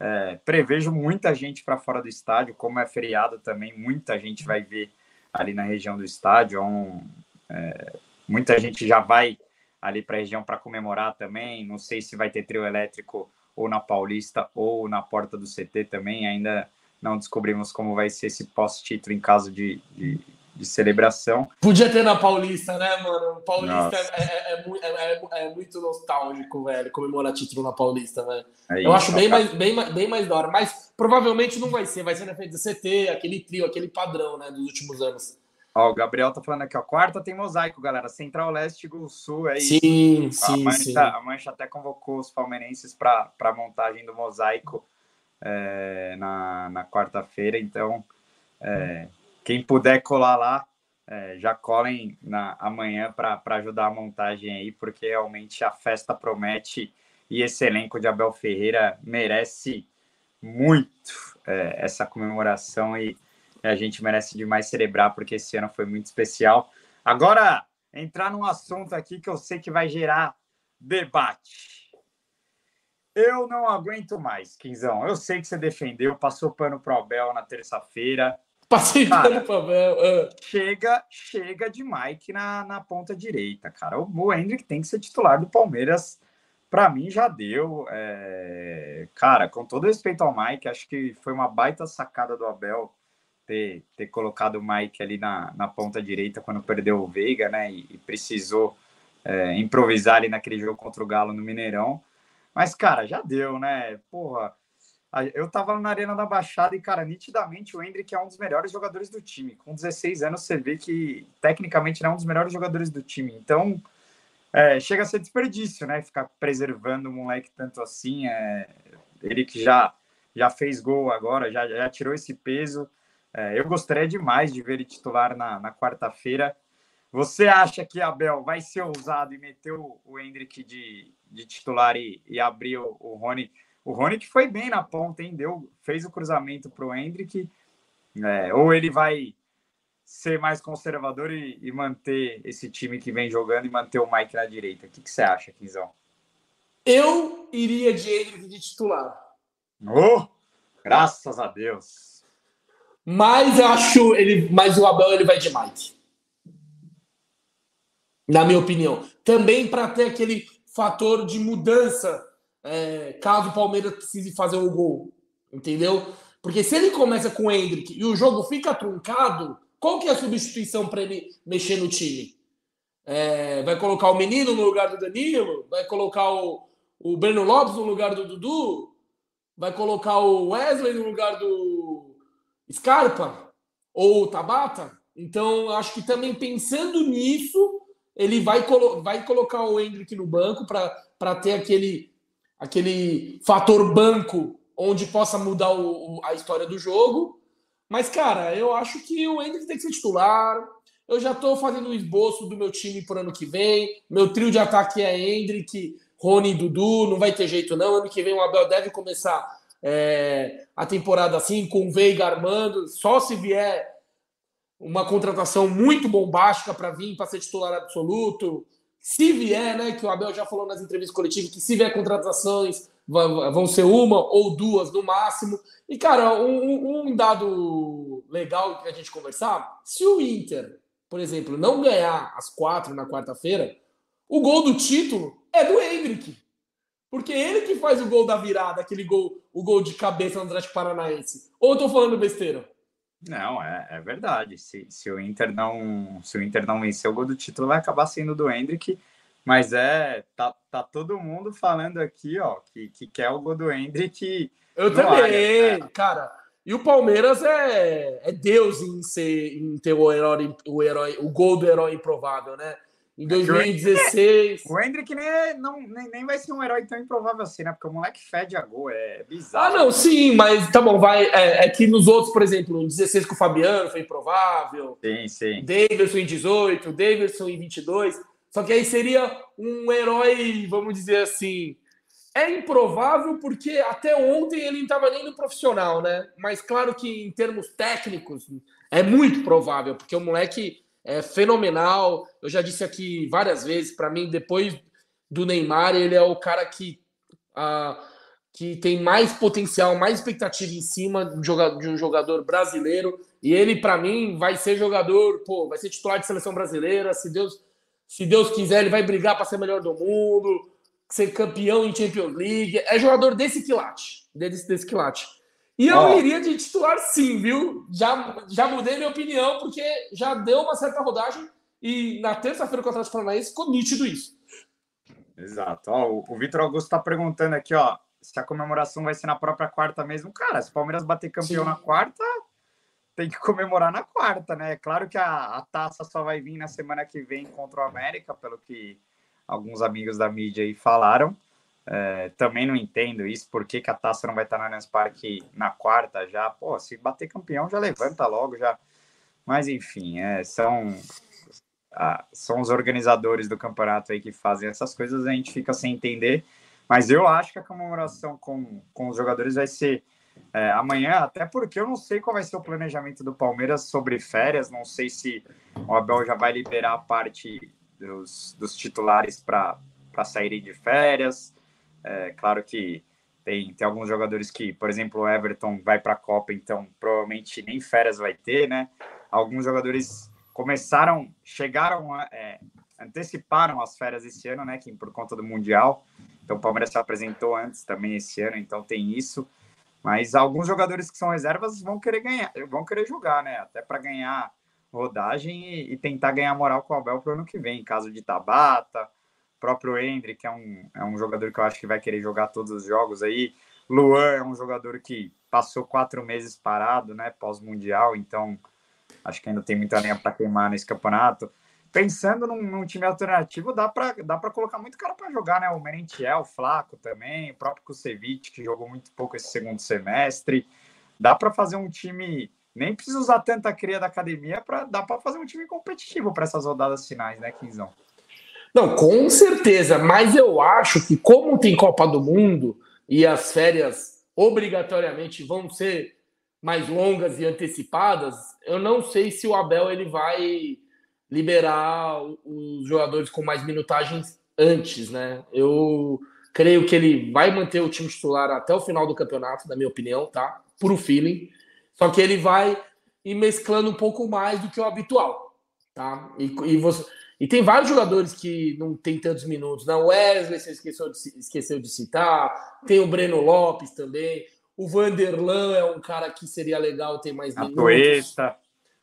é, prevejo muita gente para fora do estádio, como é feriado também, muita gente vai ver ali na região do estádio. Um, é, muita gente já vai ali para a região para comemorar também. Não sei se vai ter trio elétrico ou na Paulista ou na porta do CT também. Ainda não descobrimos como vai ser esse pós-título em caso de, de de celebração. Podia ter na Paulista, né, mano? Paulista é, é, é, é, muito nostálgico, velho, comemorar título na Paulista, velho. Eu acho bem mais, bem, bem mais da hora, mas provavelmente não vai ser, vai ser na frente do CT, aquele trio, aquele padrão, né, dos últimos anos. Ó, o Gabriel tá falando aqui, ó. Quarta tem mosaico, galera. Central Leste Gol Sul, é isso. Sim, sim, a Mancha, sim. A Mancha até convocou os palmeirenses para a montagem do mosaico é, na, na quarta-feira. Então, é, quem puder colar lá, é, já colhem na, amanhã para ajudar a montagem aí, porque realmente a festa promete e esse elenco de Abel Ferreira merece muito é, essa comemoração e a gente merece demais celebrar, porque esse ano foi muito especial. Agora, entrar num assunto aqui que eu sei que vai gerar debate. Eu não aguento mais, Quinzão. Eu sei que você defendeu, passou pano pro Abel na terça-feira. Passei pro Abel. Uh. Chega, chega de Mike na, na ponta direita, cara. O, o Hendrick tem que ser titular do Palmeiras. Para mim já deu. É... Cara, com todo respeito ao Mike, acho que foi uma baita sacada do Abel ter, ter colocado o Mike ali na, na ponta direita quando perdeu o Veiga, né? E, e precisou é, improvisar ali naquele jogo contra o Galo no Mineirão. Mas, cara, já deu, né? Porra, eu tava na Arena da Baixada e, cara, nitidamente o Hendrick é um dos melhores jogadores do time. Com 16 anos, você vê que tecnicamente não é um dos melhores jogadores do time. Então, é, chega a ser desperdício, né? Ficar preservando o moleque tanto assim. É, ele que já, já fez gol agora, já, já tirou esse peso. É, eu gostaria demais de ver ele titular na, na quarta-feira. Você acha que Abel vai ser ousado e meter o, o Hendrick de, de titular e, e abrir o, o Rony? O Rony que foi bem na ponta, hein? Deu, fez o cruzamento para o Hendrick. É, ou ele vai ser mais conservador e, e, manter esse time que vem jogando e manter o Mike na direita. O que, que você acha, Quinzão? Eu iria de Hendrick de titular. Oh, graças a Deus. Mas eu acho ele, mas o Abel ele vai de Mike. Na minha opinião. Também para ter aquele fator de mudança é, caso o Palmeiras precise fazer um gol. Entendeu? Porque se ele começa com o Hendrick e o jogo fica truncado, qual que é a substituição para ele mexer no time? É, vai colocar o menino no lugar do Danilo? Vai colocar o, o Breno Lopes no lugar do Dudu? Vai colocar o Wesley no lugar do Scarpa ou Tabata. Então, acho que também pensando nisso, ele vai, colo vai colocar o Hendrick no banco para ter aquele, aquele fator banco onde possa mudar o, o, a história do jogo. Mas, cara, eu acho que o Hendrick tem que ser titular. Eu já estou fazendo um esboço do meu time para ano que vem. Meu trio de ataque é Hendrick, Rony e Dudu. Não vai ter jeito, não. Ano que vem o Abel deve começar é, a temporada assim, com o Veiga armando, só se vier uma contratação muito bombástica para vir para ser titular absoluto. Se vier, né, que o Abel já falou nas entrevistas coletivas, que se vier contratações vão ser uma ou duas no máximo. E, cara, um, um dado legal que a gente conversar: se o Inter, por exemplo, não ganhar as quatro na quarta-feira, o gol do título é do Hendrick. Porque ele que faz o gol da virada, aquele gol, o gol de cabeça no Atlético Paranaense. Ou eu tô falando besteira? Não, é, é verdade. Se, se, o Inter não se o Inter não vencer o gol do título, vai acabar sendo do Hendrick. Mas é, tá, tá todo mundo falando aqui, ó, que, que quer o gol do Hendrick. Eu também, área, né? cara. E o Palmeiras é, é Deus em, ser, em ter o herói, o herói, o gol do herói improvável, né? Em 2016. O Hendrick nem, é, não, nem, nem vai ser um herói tão improvável assim, né? Porque o moleque fede a gol, é bizarro. Ah, não, sim, mas tá bom, vai. É, é que nos outros, por exemplo, em 16 com o Fabiano foi improvável. Sim, sim. Davidson em 18, Davidson em 22. Só que aí seria um herói, vamos dizer assim. É improvável porque até ontem ele não estava nem no profissional, né? Mas claro que em termos técnicos é muito provável, porque o moleque é fenomenal. Eu já disse aqui várias vezes, para mim, depois do Neymar, ele é o cara que, uh, que tem mais potencial, mais expectativa em cima de um jogador, de um jogador brasileiro. E ele, para mim, vai ser jogador, pô, vai ser titular de seleção brasileira. Se Deus, se Deus quiser, ele vai brigar para ser melhor do mundo, ser campeão em Champions League. É jogador desse quilate, desse, desse quilate. E eu oh. iria de titular sim, viu? Já, já mudei minha opinião, porque já deu uma certa rodagem e na terça-feira contra o Atlético Paranaense ficou nítido isso. Exato. Ó, o, o Vitor Augusto está perguntando aqui, ó, se a comemoração vai ser na própria quarta mesmo. Cara, se o Palmeiras bater campeão sim. na quarta, tem que comemorar na quarta, né? É claro que a, a taça só vai vir na semana que vem contra o América, pelo que alguns amigos da mídia aí falaram. É, também não entendo isso, por que, que, a taça não vai estar no Allianz Parque na quarta já? Pô, se bater campeão, já levanta logo, já. Mas enfim, é, são, são os organizadores do campeonato aí que fazem essas coisas, a gente fica sem entender. Mas eu acho que a comemoração com, com os jogadores vai ser é, amanhã, até porque eu não sei qual vai ser o planejamento do Palmeiras sobre férias, não sei se o Abel já vai liberar a parte dos, dos titulares para saírem de férias. É, claro que tem, tem alguns jogadores que, por exemplo, o Everton vai para a Copa, então provavelmente nem férias vai ter, né? Alguns jogadores começaram, chegaram, é, anteciparam as férias esse ano, né? Que por conta do Mundial. Então o Palmeiras se apresentou antes também esse ano, então tem isso. Mas alguns jogadores que são reservas vão querer ganhar, vão querer jogar, né? Até para ganhar rodagem e, e, tentar ganhar moral com o Abel para o ano que vem, em caso de Tabata, próprio Hendrick é um, é um jogador que eu acho que vai querer jogar todos os jogos aí. Luan é um jogador que passou quatro meses parado, né? Pós-mundial, então acho que ainda tem muita linha para queimar nesse campeonato pensando num, num, time alternativo, dá para dá colocar muito cara para jogar, né? O Merentiel, o Flaco também, o próprio Kusevich, que jogou muito pouco esse segundo semestre. Dá para fazer um time. Nem precisa usar tanta cria da academia, para dá para fazer um time competitivo para essas rodadas finais, né, Quinzão? Não, com certeza, mas eu acho que, como tem Copa do Mundo e as férias obrigatoriamente vão ser mais longas e antecipadas, eu não sei se o Abel ele vai liberar os jogadores com mais minutagens antes, né? Eu creio que ele vai manter o time titular até o final do campeonato, na minha opinião, tá? Puro feeling. Só que ele vai ir mesclando um pouco mais do que o habitual, tá? E, e, você, e tem vários jogadores que não tem tantos minutos, né? O Wesley, você esqueceu de, esqueceu de citar, tem o Breno Lopes também. O Vanderlan é um cara que seria legal ter mais minutos. A Tuesta.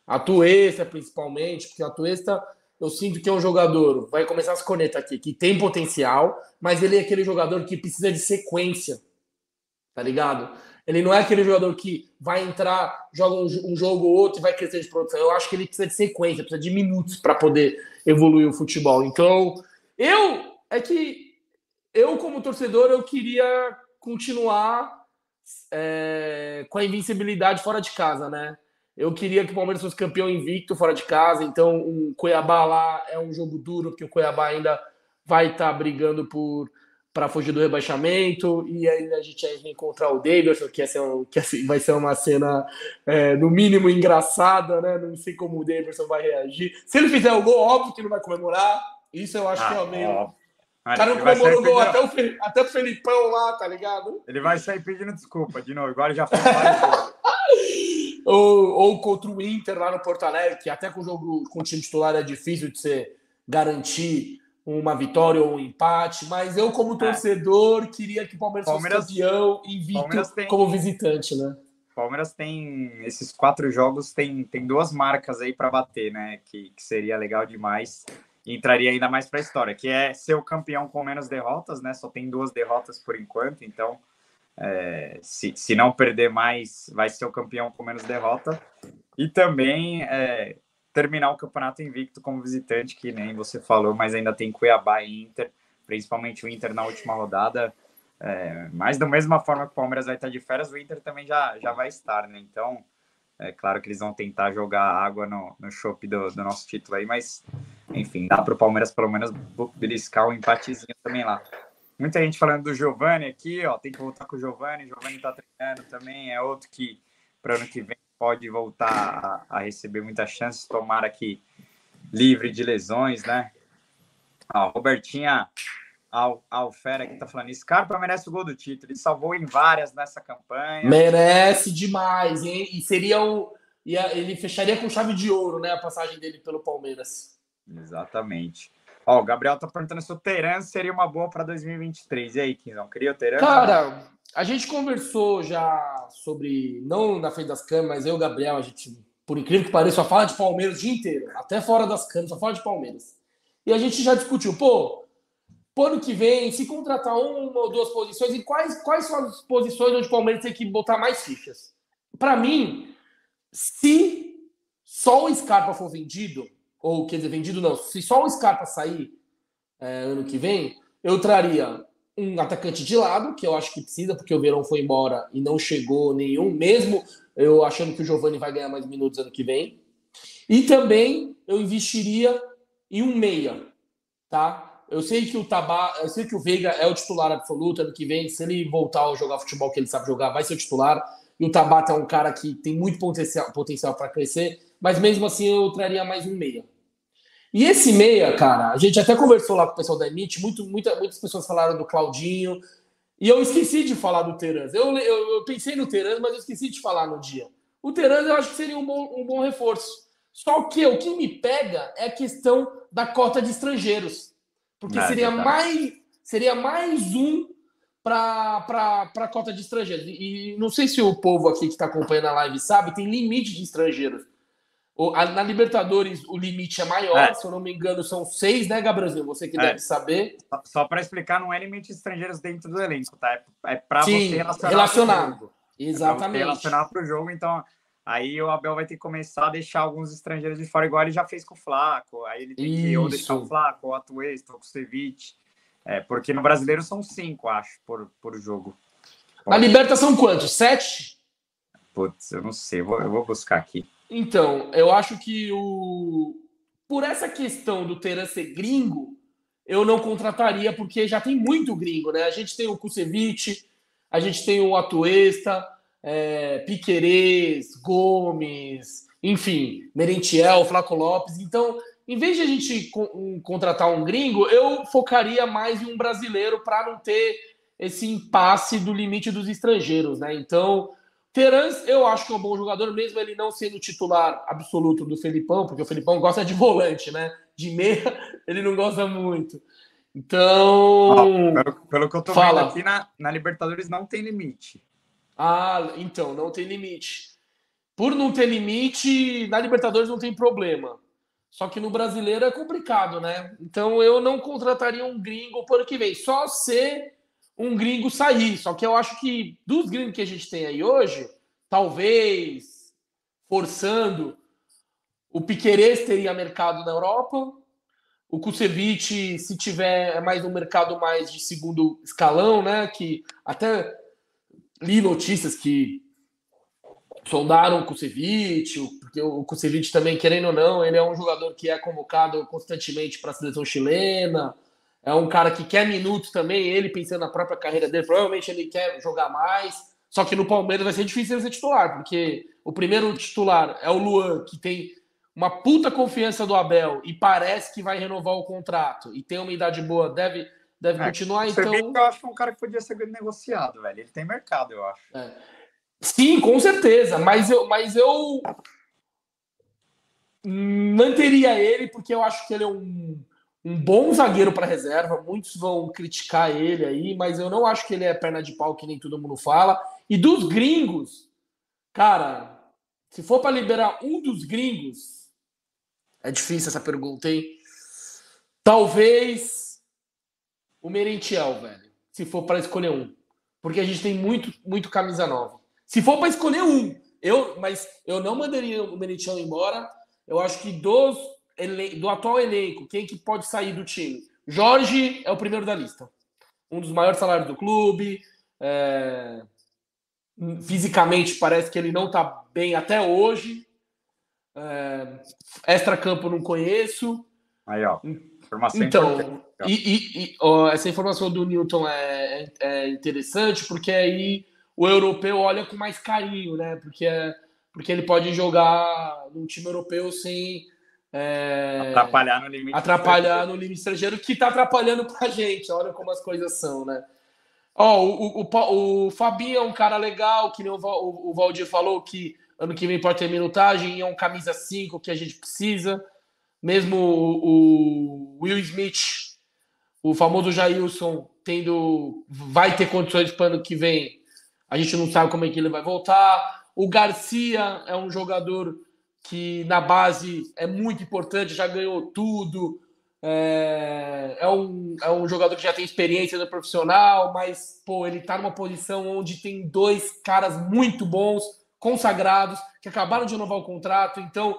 A Tuesta, principalmente, porque a Tuesta, eu sinto que é um jogador, vai começar as cornetas aqui, que tem potencial, mas ele é aquele jogador que precisa de sequência, tá ligado? Ele não é aquele jogador que vai entrar, joga um, um jogo ou outro e vai crescer de produção. Eu acho que ele precisa de sequência, precisa de minutos para poder evoluir o futebol. Então, eu é que eu como torcedor eu queria continuar é, com a invencibilidade fora de casa, né? Eu queria que o Palmeiras fosse campeão invicto fora de casa, então o Cuiabá lá é um jogo duro, porque o Cuiabá ainda vai estar tá brigando por para fugir do rebaixamento, e aí a gente vai encontrar o Davidson, que, é um, que vai ser uma cena é, no mínimo engraçada, né? Não sei como o Davidson vai reagir. Se ele fizer o gol, óbvio que não vai comemorar. Isso eu acho ah, que é meio. Ó. O cara não comemorou o gol até o, até o Felipão lá, tá ligado? Ele vai sair pedindo desculpa de novo. Agora já foi ou, ou contra o Inter lá no Porto Alegre, que até com o jogo com o time titular é difícil de você garantir uma vitória ou um empate, mas eu, como é. torcedor, queria que o Palmeiras, Palmeiras fosse campeão invicto tem, como visitante, né? Palmeiras tem esses quatro jogos, tem, tem duas marcas aí para bater, né? Que, que seria legal demais e entraria ainda mais para a história, que é ser o campeão com menos derrotas, né? Só tem duas derrotas por enquanto, então é, se, se não perder mais, vai ser o campeão com menos derrota. E também é, terminar o campeonato invicto como visitante, que nem você falou, mas ainda tem Cuiabá e Inter, principalmente o Inter na última rodada. É, mas da mesma forma que o Palmeiras vai estar de férias, o Inter também já, já vai estar, né? Então, é claro que eles vão tentar jogar água no, no do, do nosso título aí, mas enfim, dá para o Palmeiras pelo menos beliscar um empatezinho também lá. Muita gente falando do Giovani aqui, ó, tem que voltar com o Giovani. Giovani tá treinando também, é outro que para ano que vem pode voltar a, a, receber muitas chances, tomara que livre de lesões, né? Ó, Robertinha Al, Alfera que tá falando, Scarpa merece o gol do título, ele salvou em várias nessa campanha. Merece demais, hein? E seria o. Ele fecharia com chave de ouro, né? A passagem dele pelo Palmeiras. Exatamente. Ó, o Gabriel tá perguntando se o Teran seria uma boa para 2023. E aí, Quinzão, queria o Teran? Cara, a gente conversou já sobre, não na frente das câmeras, mas eu e o Gabriel, a gente, por incrível que pareça, só fala de Palmeiras o dia inteiro, até fora das câmeras, só fala de Palmeiras. E a gente já discutiu, pô, ano que vem, se contratar uma ou duas posições, e quais, quais são as posições onde o Palmeiras tem que botar mais fichas? Para mim, se só o Scarpa for vendido, ou quer dizer, vendido não, se só o Scarpa sair é, ano que vem, eu traria um atacante de lado, que eu acho que precisa, porque o Verão foi embora e não chegou nenhum, mesmo eu achando que o Giovani vai ganhar mais minutos ano que vem. E também eu investiria em um meia, tá? Eu sei que o Tabá, eu sei que o Veiga é o titular absoluto ano que vem, se ele voltar a jogar futebol que ele sabe jogar, vai ser o titular. E o Tabata é um cara que tem muito potencial, potencial para crescer, mas mesmo assim eu traria mais um meia. E esse meia, cara, a gente até conversou lá com o pessoal da Emite, muito, muita, muitas pessoas falaram do Claudinho, e eu esqueci de falar do Terans. Eu, eu, eu, pensei no Terans, mas eu esqueci de falar no dia. O Terans eu acho que seria um bom, um bom reforço. Só que o que me pega é a questão da cota de estrangeiros. Porque não, é seria, mais, seria mais um para a cota de estrangeiros. E, e não sei se o povo aqui que está acompanhando a live sabe, tem limite de estrangeiros. Na Libertadores, o limite é maior, é. se eu não me engano, são seis, né, Gabrielzinho? Você que é. deve saber. Só, só para explicar, não é limite de estrangeiros dentro do elenco, tá? É, é para você relacionar. relacionar. Exatamente. É relacionar para o jogo, então aí o Abel vai ter que começar a deixar alguns estrangeiros de fora, igual ele já fez com o Flaco. Aí ele tem Isso. que ou deixar o Flaco, ou o ou o Ceviche. É, porque no brasileiro são cinco, acho, por, por jogo. Na Liberta são quantos? Sete? Putz, eu não sei, eu vou, eu vou buscar aqui. Então, eu acho que o. Por essa questão do Teran ser gringo, eu não contrataria, porque já tem muito gringo, né? A gente tem o Kusevich, a gente tem o Atuesta, é, Piquerez, Gomes, enfim, Merentiel, Flaco Lopes. Então, em vez de a gente contratar um gringo, eu focaria mais em um brasileiro para não ter esse impasse do limite dos estrangeiros, né? Então, Terans, eu acho que é um bom jogador, mesmo ele não sendo titular absoluto do Felipão, porque o Felipão gosta de volante, né? De meia, ele não gosta muito. Então. Pelo, pelo, que eu tô fala. vendo aqui, na, na Libertadores não tem limite. Ah, então, não tem limite. Por não ter limite, na Libertadores não tem problema. Só que no brasileiro é complicado, né? Então eu não contrataria um gringo por que vem. Só se um gringo sair. Só que eu acho que dos gringos que a gente tem aí hoje, talvez forçando, o Piquerez teria mercado na Europa. O Kusevich, se tiver mais um mercado mais de segundo escalão, né? Que até li notícias que sondaram o Kusevich, porque o Kusevich também, querendo ou não, ele é um jogador que é convocado constantemente para a seleção chilena. É um cara que quer minutos também, ele pensando na própria carreira dele, provavelmente ele quer jogar mais. Só que no Palmeiras vai ser difícil ele ser titular, porque o primeiro titular é o Luan, que tem uma puta confiança do Abel e parece que vai renovar o contrato e tem uma idade boa, deve, deve é, continuar. Então, eu acho que é um cara que podia ser negociado, velho. Ele tem mercado, eu acho. É. Sim, com certeza, mas eu, mas eu manteria ele porque eu acho que ele é um um bom zagueiro para reserva. Muitos vão criticar ele aí, mas eu não acho que ele é perna de pau, que nem todo mundo fala. E dos gringos, cara, se for para liberar um dos gringos, é difícil essa pergunta, hein? Talvez o Merentiel, velho. Se for para escolher um. Porque a gente tem muito, muito camisa nova. Se for para escolher um, eu, mas eu não mandaria o Merentiel embora. Eu acho que dos do atual elenco, quem que pode sair do time? Jorge é o primeiro da lista. Um dos maiores salários do clube. É... Fisicamente parece que ele não está bem até hoje. É... Extra-campo não conheço. Aí, ó. Informação então, e, e, e ó, essa informação do Newton é, é, é, interessante porque aí o europeu olha com mais carinho, né? Porque, é, porque ele pode jogar num time europeu sem é... Atrapalhar no limite atrapalhar no limite estrangeiro, que está atrapalhando para a gente. Olha como as coisas são, né? Ó, o, o, o, Fabinho é um cara legal, que nem o, Valdir falou, que ano que vem pode ter minutagem, é um camisa 5 que a gente precisa. Mesmo o, o Will Smith, o famoso Jailson, tendo, vai ter condições para ano que vem. A gente não sabe como é que ele vai voltar. O Garcia é um jogador que na base é muito importante, já ganhou tudo. É, é, um, é um jogador que já tem experiência no profissional, mas pô, ele tá numa posição onde tem dois caras muito bons, consagrados, que acabaram de renovar o contrato. Então,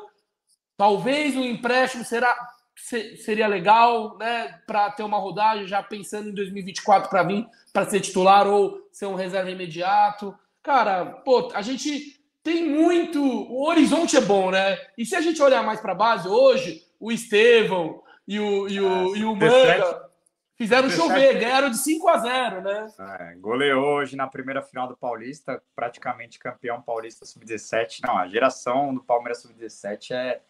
talvez o empréstimo será, seria legal, né, para ter uma rodagem, já pensando em 2024 para vir para ser titular ou ser um reserva imediato. Cara, pô, a gente tem muito. O horizonte é bom, né? E se a gente olhar mais para a base, hoje, o Estevão e o, e o, ah, e o Manga fizeram chover, ganharam de 5 a 0, né? É, goleou hoje na primeira final do Paulista, praticamente campeão paulista sub-17. Não, a geração do Palmeiras sub-17 é,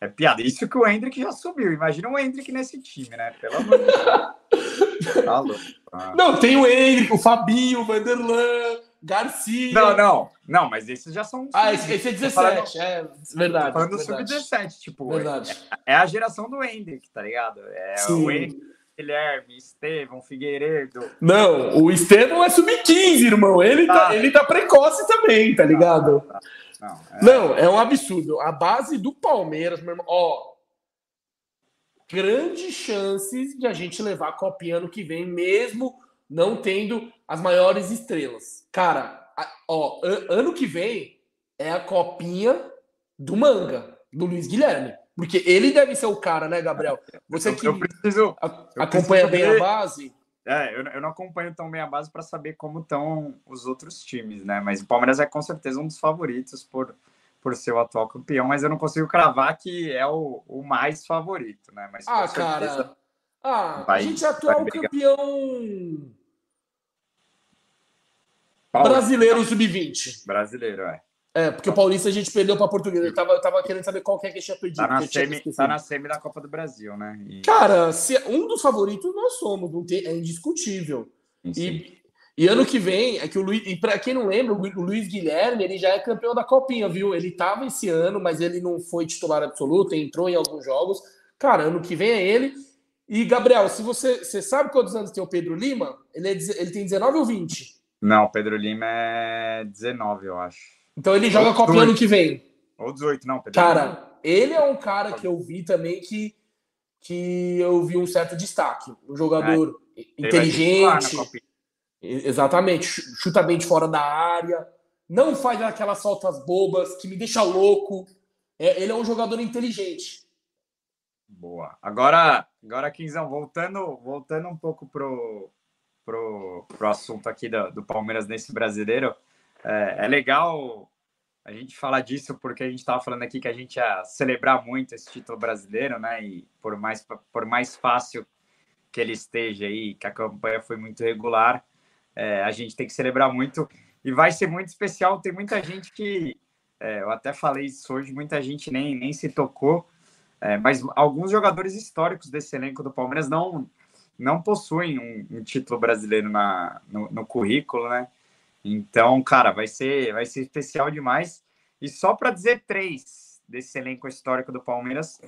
é piada. Isso que o Hendrick já subiu. Imagina o Hendrick nesse time, né? Pelo amor de Deus. Tá ah. Não, tem o Hendrick, o Fabinho, o Vanderlan. Garcia. Não, não. Não, mas esses já são. Ah, esse, esse é 17, falando, é verdade. falando do sub-17, tipo. Verdade. É, é, a geração do Hendrick, tá ligado? É Sim. o Hendrick, Guilherme, Estevão, Figueiredo. Não, o Estevão é sub-15, irmão. Ele tá. tá, ele tá precoce também, tá ligado? Tá, tá. Não, é... não, é um absurdo. A base do Palmeiras, meu irmão, ó. Grandes chances de a gente levar a copinha ano que vem, mesmo não tendo as maiores estrelas. Cara, ó, ano que vem é a copinha do manga, do Luiz Guilherme. Porque ele deve ser o cara, né, Gabriel? Você que eu preciso, eu acompanha preciso bem a base. É, eu, eu não acompanho tão bem a base para saber como estão os outros times, né? Mas o Palmeiras é com certeza um dos favoritos por, por ser o atual campeão, mas eu não consigo cravar que é o, o mais favorito, né? Mas, ah, cara. Ah, a gente é atual campeão Brasileiro sub-20. Brasileiro, é. É, porque o Paulista a gente perdeu para Português. Eu tava, eu tava querendo saber qual que é que tinha perdido. Tá na, semi, tá na semi da Copa do Brasil, né? E... Cara, se, um dos favoritos nós somos, não tem, é indiscutível. E, e, ano que vem, é que o Luiz, e para quem não lembra, o Luiz Guilherme ele já é campeão da Copinha, viu? Ele tava esse ano, mas ele não foi titular absoluto, entrou em alguns jogos. Cara, ano que vem é ele. E Gabriel, se você, você sabe quantos anos tem o Pedro Lima? Ele, é, ele tem 19 ou 20? Não, Pedro Lima é 19, eu acho. Então ele joga Copa ano que vem. Ou 18, não, Pedro Cara, Lima. ele é um cara que eu vi também que, que eu vi um certo destaque. Um jogador é, inteligente. Exatamente. Chuta bem de fora da área. Não faz aquelas faltas bobas que me deixa louco. É, ele é um jogador inteligente. Boa. Agora, agora Quinzão, voltando, voltando um pouco pro, pro, pro assunto aqui do, do Palmeiras nesse brasileiro. É, é, legal a gente falar disso porque a gente estava falando aqui que a gente ia celebrar muito esse título brasileiro, né? E por mais, por mais fácil que ele esteja aí, que a campanha foi muito regular, é, a gente tem que celebrar muito e vai ser muito especial. Tem muita gente que, é, eu até falei isso hoje, muita gente nem, nem se tocou, é, mas alguns jogadores históricos desse elenco do Palmeiras não não possuem um, um título brasileiro na, no, no, currículo, né? Então, cara, vai ser, vai ser especial demais. E só para dizer três desse elenco histórico do Palmeiras,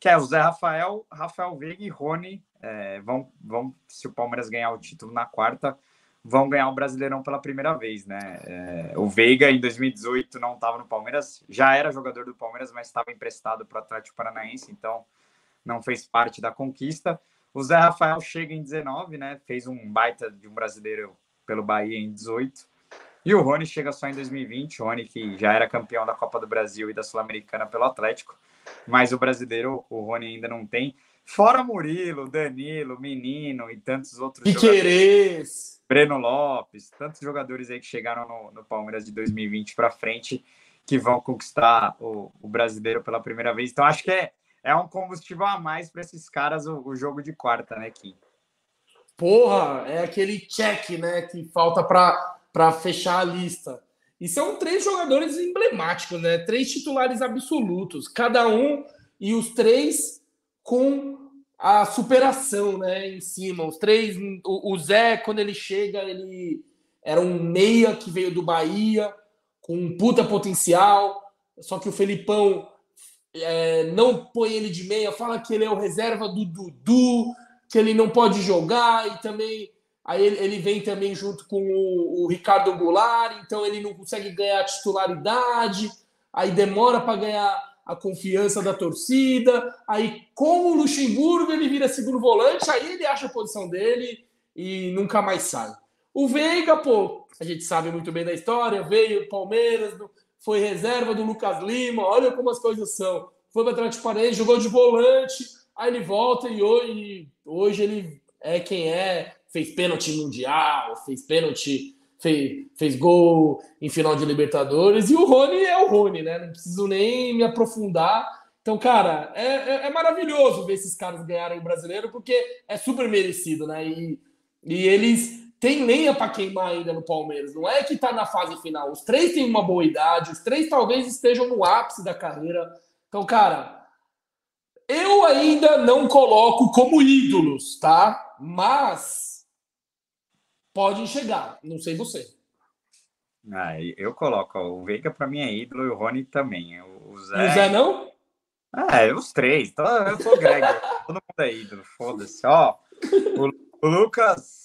que é o Zé Rafael, Rafael Veiga e Rony, é, vão, vão, se o Palmeiras ganhar o título na quarta, vão ganhar o Brasileirão pela primeira vez, né? É, o Veiga, em 2018, não estava no Palmeiras, já era jogador do Palmeiras, mas estava emprestado para o Atlético Paranaense, então não fez parte da conquista. O Zé Rafael chega em 19, né? Fez um baita de um brasileiro pelo Bahia em 18. E o Rony chega só em 2020. O Rony, que já era campeão da Copa do Brasil e da Sul-Americana pelo Atlético. Mas o brasileiro, o Rony ainda não tem. Fora Murilo, Danilo, Menino e tantos outros Piquerez. Breno Lopes, tantos jogadores aí que chegaram no, no Palmeiras de 2020 para frente que vão conquistar o, o brasileiro pela primeira vez. Então acho que é é um combustível a mais para esses caras o, o, jogo de quarta, né, Kim? Porra, é aquele check, né, que falta para fechar a lista. E são três jogadores emblemáticos, né? Três titulares absolutos, cada um e os três com a superação, né, em cima. Os três, o, o Zé quando ele chega, ele era um meia que veio do Bahia com um puta potencial, só que o Felipão é, não põe ele de meia, fala que ele é o reserva do Dudu, que ele não pode jogar e também aí ele, ele vem também junto com o, o, Ricardo Goulart, então ele não consegue ganhar a titularidade, aí demora para ganhar a confiança da torcida, aí com o Luxemburgo ele vira segundo volante, aí ele acha a posição dele e nunca mais sai. O Veiga, pô, a gente sabe muito bem da história, veio Palmeiras, foi reserva do Lucas Lima, olha como as coisas são. Foi para Atlético Paranaense, jogou de volante, aí ele volta e hoje, hoje ele é quem é, fez pênalti mundial, fez pênalti, fez, fez gol em final de Libertadores, e o Rony é o Rony, né? Não preciso nem me aprofundar. Então, cara, é, é, é maravilhoso ver esses caras ganharem o brasileiro, porque é super merecido, né? E, e eles têm lenha para queimar ainda no Palmeiras. Não é que tá na fase final. Os três têm uma boa idade, os três talvez estejam no ápice da carreira. Então, cara, eu ainda não coloco como ídolos, tá? Mas podem chegar. Não sei você. Ah, eu coloco. O Veiga para mim é ídolo e o Rony também. O Zé, o Zé não? Ah, é, os três. Eu sou Greg. Todo mundo é ídolo. Foda-se. Ó, o, o Lucas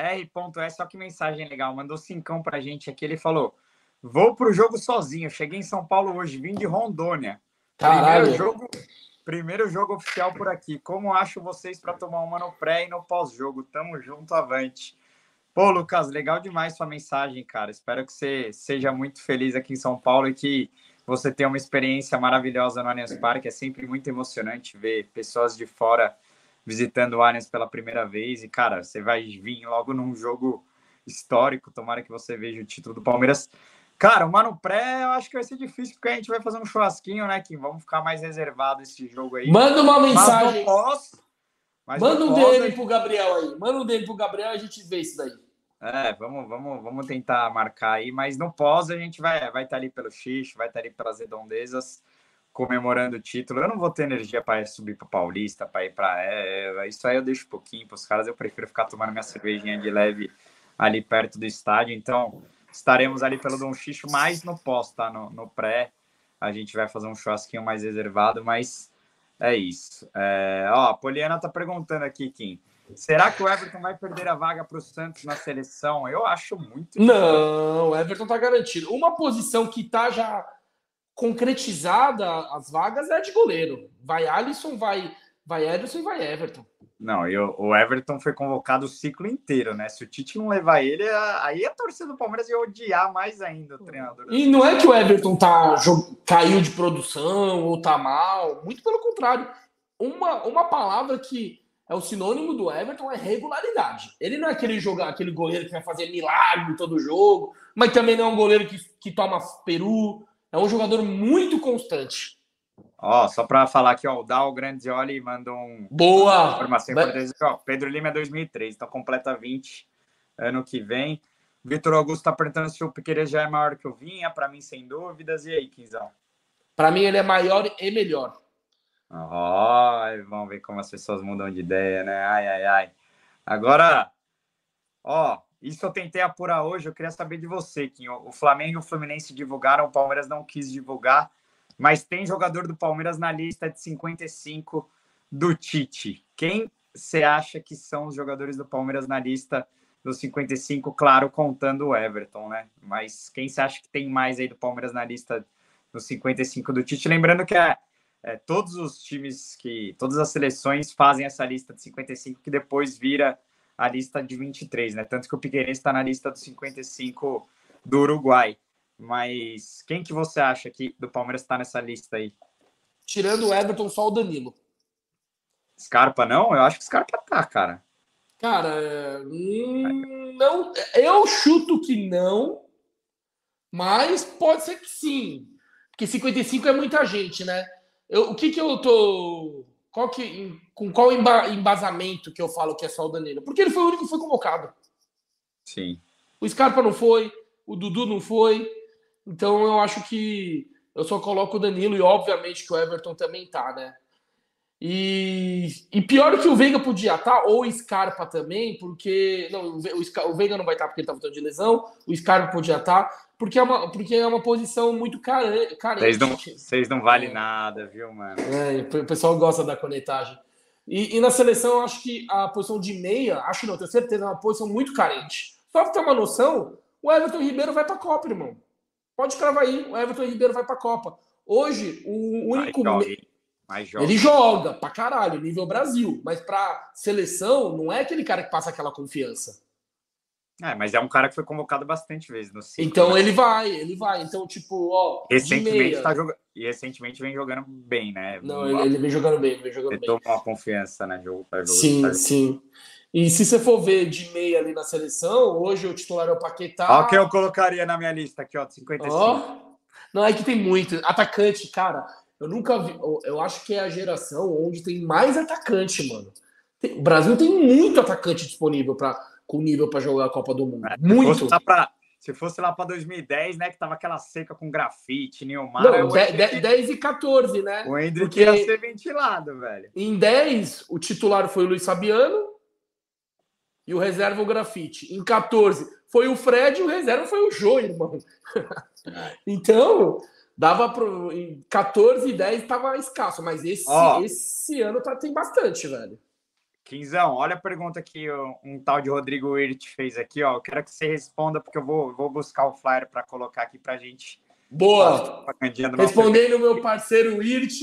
R.S. Só que mensagem legal. Mandou cincão pra gente aqui. Ele falou: Vou pro jogo sozinho. Cheguei em São Paulo hoje. Vim de Rondônia. Caralho. Primeiro jogo Primeiro jogo oficial por aqui. Como acho vocês para tomar uma no pré e no pós-jogo? Tamo junto, avante. Pô, Lucas, legal demais sua mensagem, cara. Espero que você seja muito feliz aqui em São Paulo e que você tenha uma experiência maravilhosa no Allianz Parque. É sempre muito emocionante ver pessoas de fora visitando o Allianz pela primeira vez. E, cara, você vai vir logo num jogo histórico. Tomara que você veja o título do Palmeiras. Cara, o Mano Pré eu acho que vai ser difícil, porque a gente vai fazer um churrasquinho, né, Kim? Vamos ficar mais reservado esse jogo aí. Manda uma mensagem. Pós, Manda um DM aí... pro Gabriel aí. Manda um DM pro Gabriel e a gente vê isso daí. É, vamos, vamos, vamos tentar marcar aí, mas no pós a gente vai vai estar tá ali pelo xixo, vai estar tá ali pelas redondezas, comemorando o título. Eu não vou ter energia para subir para Paulista, para ir para é, isso aí eu deixo um pouquinho para os caras. Eu prefiro ficar tomando minha cervejinha de leve ali perto do estádio. Então, estaremos ali pelo Dom Xixo, mais no pós, tá? No, no pré, a gente vai fazer um churrasquinho mais reservado, mas é isso. É, ó, a Poliana tá perguntando aqui, Kim. Será que o Everton vai perder a vaga para o Santos na seleção? Eu acho muito. Difícil. Não, o Everton tá garantido. Uma posição que tá já concretizada as vagas é de goleiro. Vai Alisson, vai, vai Ederson e vai Everton. Não, e o, Everton foi convocado o ciclo inteiro, né? Se o Tite não levar ele, aí a torcida do Palmeiras ia odiar mais ainda o treinador. E não é que o Everton tá, caiu de produção ou tá mal, muito pelo contrário. Uma, uma palavra que é o sinônimo do Everton é regularidade. Ele não é aquele jogar, aquele goleiro que vai fazer milagre todo jogo, mas também não é um goleiro que, que toma peru. É um jogador muito constante. Ó, só para falar aqui, ó, o Dal Grandioli mandou um, Boa! informação importante. Ó, Pedro Lima é 2003, então completa 20 ano que vem. Vitor Augusto está perguntando se o Piqueires já é maior que o Vinha. Para mim, sem dúvidas. E aí, Quinzão? Para mim, ele é maior e melhor. Ó, vamos ver como as pessoas mudam de ideia, né? Ai, ai, ai. Agora, ó, isso eu tentei apurar hoje. Eu queria saber de você, Kim. O Flamengo e o Fluminense divulgaram, o Palmeiras não quis divulgar mas tem jogador do Palmeiras na lista de 55 do Tite. Quem você acha que são os jogadores do Palmeiras na lista dos 55? Claro, contando o Everton, né? Mas quem você acha que tem mais aí do Palmeiras na lista dos 55 do Tite? Lembrando que é, é, todos os times que, todas as seleções fazem essa lista de 55 que depois vira a lista de 23, né? Tanto que o Piqueires está na lista dos 55 do Uruguai. Mas quem que você acha que do Palmeiras está nessa lista aí? Tirando o Everton, só o Danilo. Scarpa não? Eu acho que Scarpa tá, cara. Cara, hum, não. Eu chuto que não, mas pode ser que sim. Porque 55 é muita gente, né? Eu, o que que eu tô. Qual que, com qual embasamento que eu falo que é só o Danilo? Porque ele foi o único que foi convocado. Sim. O Scarpa não foi, o Dudu não foi, então eu acho que eu só coloco o Danilo e obviamente que o Everton também tá, né? E, e pior que o Veiga podia estar, tá, ou o Scarpa também, porque. Não, o, Veiga não vai estar tá porque ele tá voltando de lesão, o Scarpa podia estar, tá, porque, é uma, porque é uma posição muito carente. Vocês não, vocês não valem é. nada, viu, mano? É, o pessoal gosta da conectagem. E, e, na seleção, eu acho que a posição de meia, acho não, tenho certeza, é uma posição muito carente. Só pra ter uma noção, o Everton Ribeiro vai pra Copa, irmão. Pode cravar aí, o Everton Ribeiro vai para a Copa. Hoje, o único. Joga. Ele joga pra caralho, nível Brasil. Mas pra seleção, não é aquele cara que passa aquela confiança. É, mas é um cara que foi convocado bastante vezes no ciclo, Então né? ele vai, ele vai. Então, tipo, ó. Recentemente tá jogando. E recentemente vem jogando bem, né? Não, ele, ele, vem jogando bem, vem jogando ele bem. Toma uma confiança, né? Jogo pra jogo. Sim, sim. E se você for ver de meia ali na seleção, hoje o titular é o Paquetá. Olha quem eu colocaria na minha lista aqui, ó, 55. Oh. Não, é que tem muito. Atacante, cara, eu nunca vi. Eu acho que é a geração onde tem mais atacante, mano. Tem, o Brasil tem muito atacante disponível para com nível para jogar a Copa do Mundo. É, muito. Pra, se fosse lá para 2010, né, que tava aquela seca com grafite, Neymar. Não, 10, 10 e 14, né? O Hendrick Porque ia ser ventilado, velho. Em 10, o titular foi o Luiz Fabiano e o reserva o grafite. Em 14, foi o Fred e o reserva foi o Jô, irmão. então, dava pro, em 14 e 10 tava escasso, mas esse, oh. esse ano tá, tem bastante, velho. Quinzão, olha a pergunta que um tal de Rodrigo Wirt fez aqui, ó. Eu quero que você responda, porque eu vou, vou buscar o flyer para colocar aqui para gente. Boa! Respondendo meu parceiro Wirt,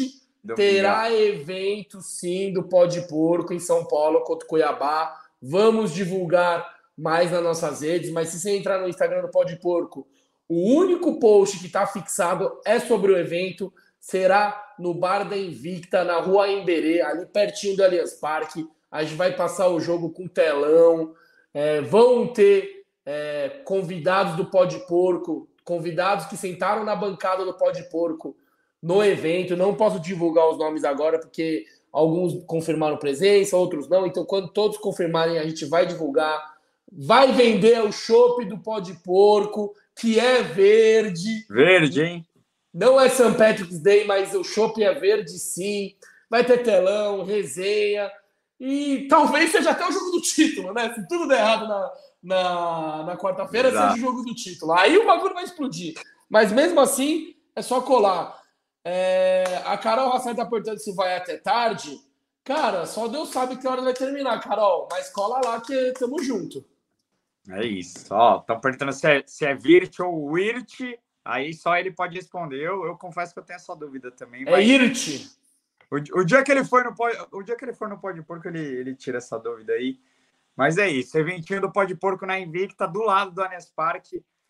terá evento sim do Pó de Porco em São Paulo contra Cuiabá. Vamos divulgar mais nas nossas redes, mas se você entrar no Instagram do Pó de Porco, o único post que está fixado é sobre o evento. Será no Bar da Invicta, na rua Emberê, ali pertinho do Allianz Parque a gente vai passar o jogo com telão, é, vão ter é, convidados do Pó de Porco, convidados que sentaram na bancada do Pó de Porco no evento. Não posso divulgar os nomes agora, porque alguns confirmaram presença, outros não. Então, quando todos confirmarem, a gente vai divulgar. Vai vender o chopp do Pó de Porco, que é verde. Verde, hein? Não é St. Patrick's Day, mas o chopp é verde sim. Vai ter telão, resenha. E talvez seja até o jogo do título, né? Se tudo der errado na, na, na quarta-feira, seja o jogo do título. Aí o bagulho vai explodir. Mas mesmo assim, é só colar. É, a Carol Hassan tá perguntando se vai até tarde. Cara, só Deus sabe que hora vai terminar, Carol. Mas cola lá que tamo junto. É isso. Ó, estão perguntando se é, se é Virt ou Wirt. Aí só ele pode responder. Eu, eu confesso que eu tenho essa dúvida também. É Irt. O, o, dia que ele foi no o dia que ele for no Pode Porco, ele, ele tira essa dúvida aí. Mas é isso, eventinho do Pode Porco na Invicta, do lado do Anes Park,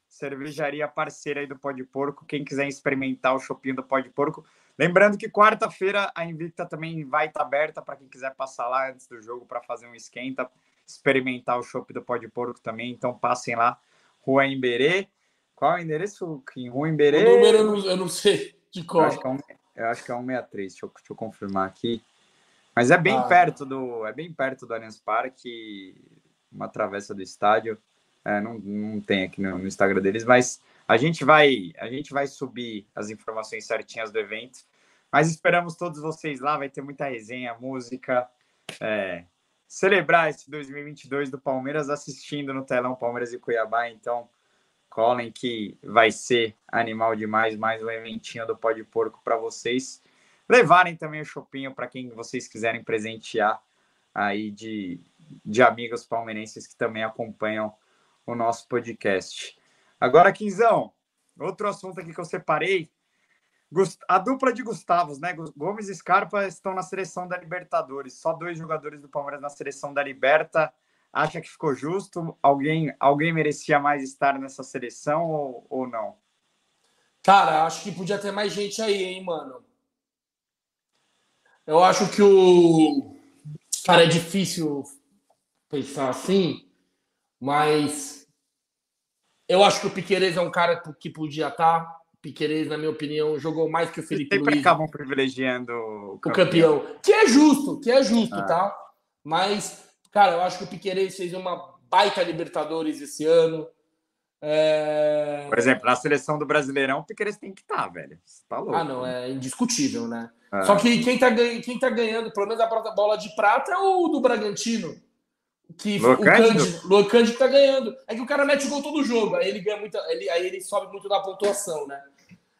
cervejaria parceira aí do Pode Porco. Quem quiser experimentar o shopping do Pode Porco. Lembrando que quarta-feira a Invicta também vai estar tá aberta para quem quiser passar lá antes do jogo para fazer um esquenta, experimentar o shopping do Pode Porco também. Então passem lá, Rua Emberê. Qual é o endereço? Em Rua Emberê? O número eu não, eu não sei de qual. Acho que é um, eu acho que é 163, deixa eu, deixa eu confirmar aqui. Mas é bem ah. perto do. É bem perto do Allianz Parque, uma travessa do estádio. É, não, não tem aqui no, no, Instagram deles, mas a gente vai a gente vai subir as informações certinhas do evento. Mas esperamos todos vocês lá, vai ter muita resenha, música, é, celebrar esse 2022 do Palmeiras assistindo no telão Palmeiras e Cuiabá. Então, Colin, que vai ser animal demais, mais um eventinho do Pó de Porco para vocês. Levarem também o chopinho para quem vocês quiserem presentear aí de, de amigos palmeirenses que também acompanham o nosso podcast. Agora, Quinzão, outro assunto aqui que eu separei. A dupla de Gustavos, né? Gomes e Scarpa estão na seleção da Libertadores. Só dois jogadores do Palmeiras na seleção da Liberta acha que ficou justo? Alguém, alguém merecia mais estar nessa seleção ou, ou não? Cara, acho que podia ter mais gente aí, hein, mano. Eu acho que o. Cara, é difícil pensar assim, mas eu acho que o Piqueires é um cara que podia estar. Piqueires, na minha opinião, jogou mais que o Felipe sempre Luiz. acabam privilegiando o campeão. o campeão. Que é justo, que é justo, ah. tá? Mas Cara, eu acho que o Piqueires fez uma baita Libertadores esse ano. É... Por exemplo, na seleção do Brasileirão, o Piqueires tem que estar, tá, velho. Você tá louco. Ah, não, é indiscutível, né? É. Só que quem tá, quem tá ganhando, pelo menos a bola de prata, é o do Bragantino. Que Luan o Cândido, Luan Cândido tá ganhando. É que o cara mete o gol todo jogo, aí ele ganha muito, ele, aí ele sobe muito na pontuação, né?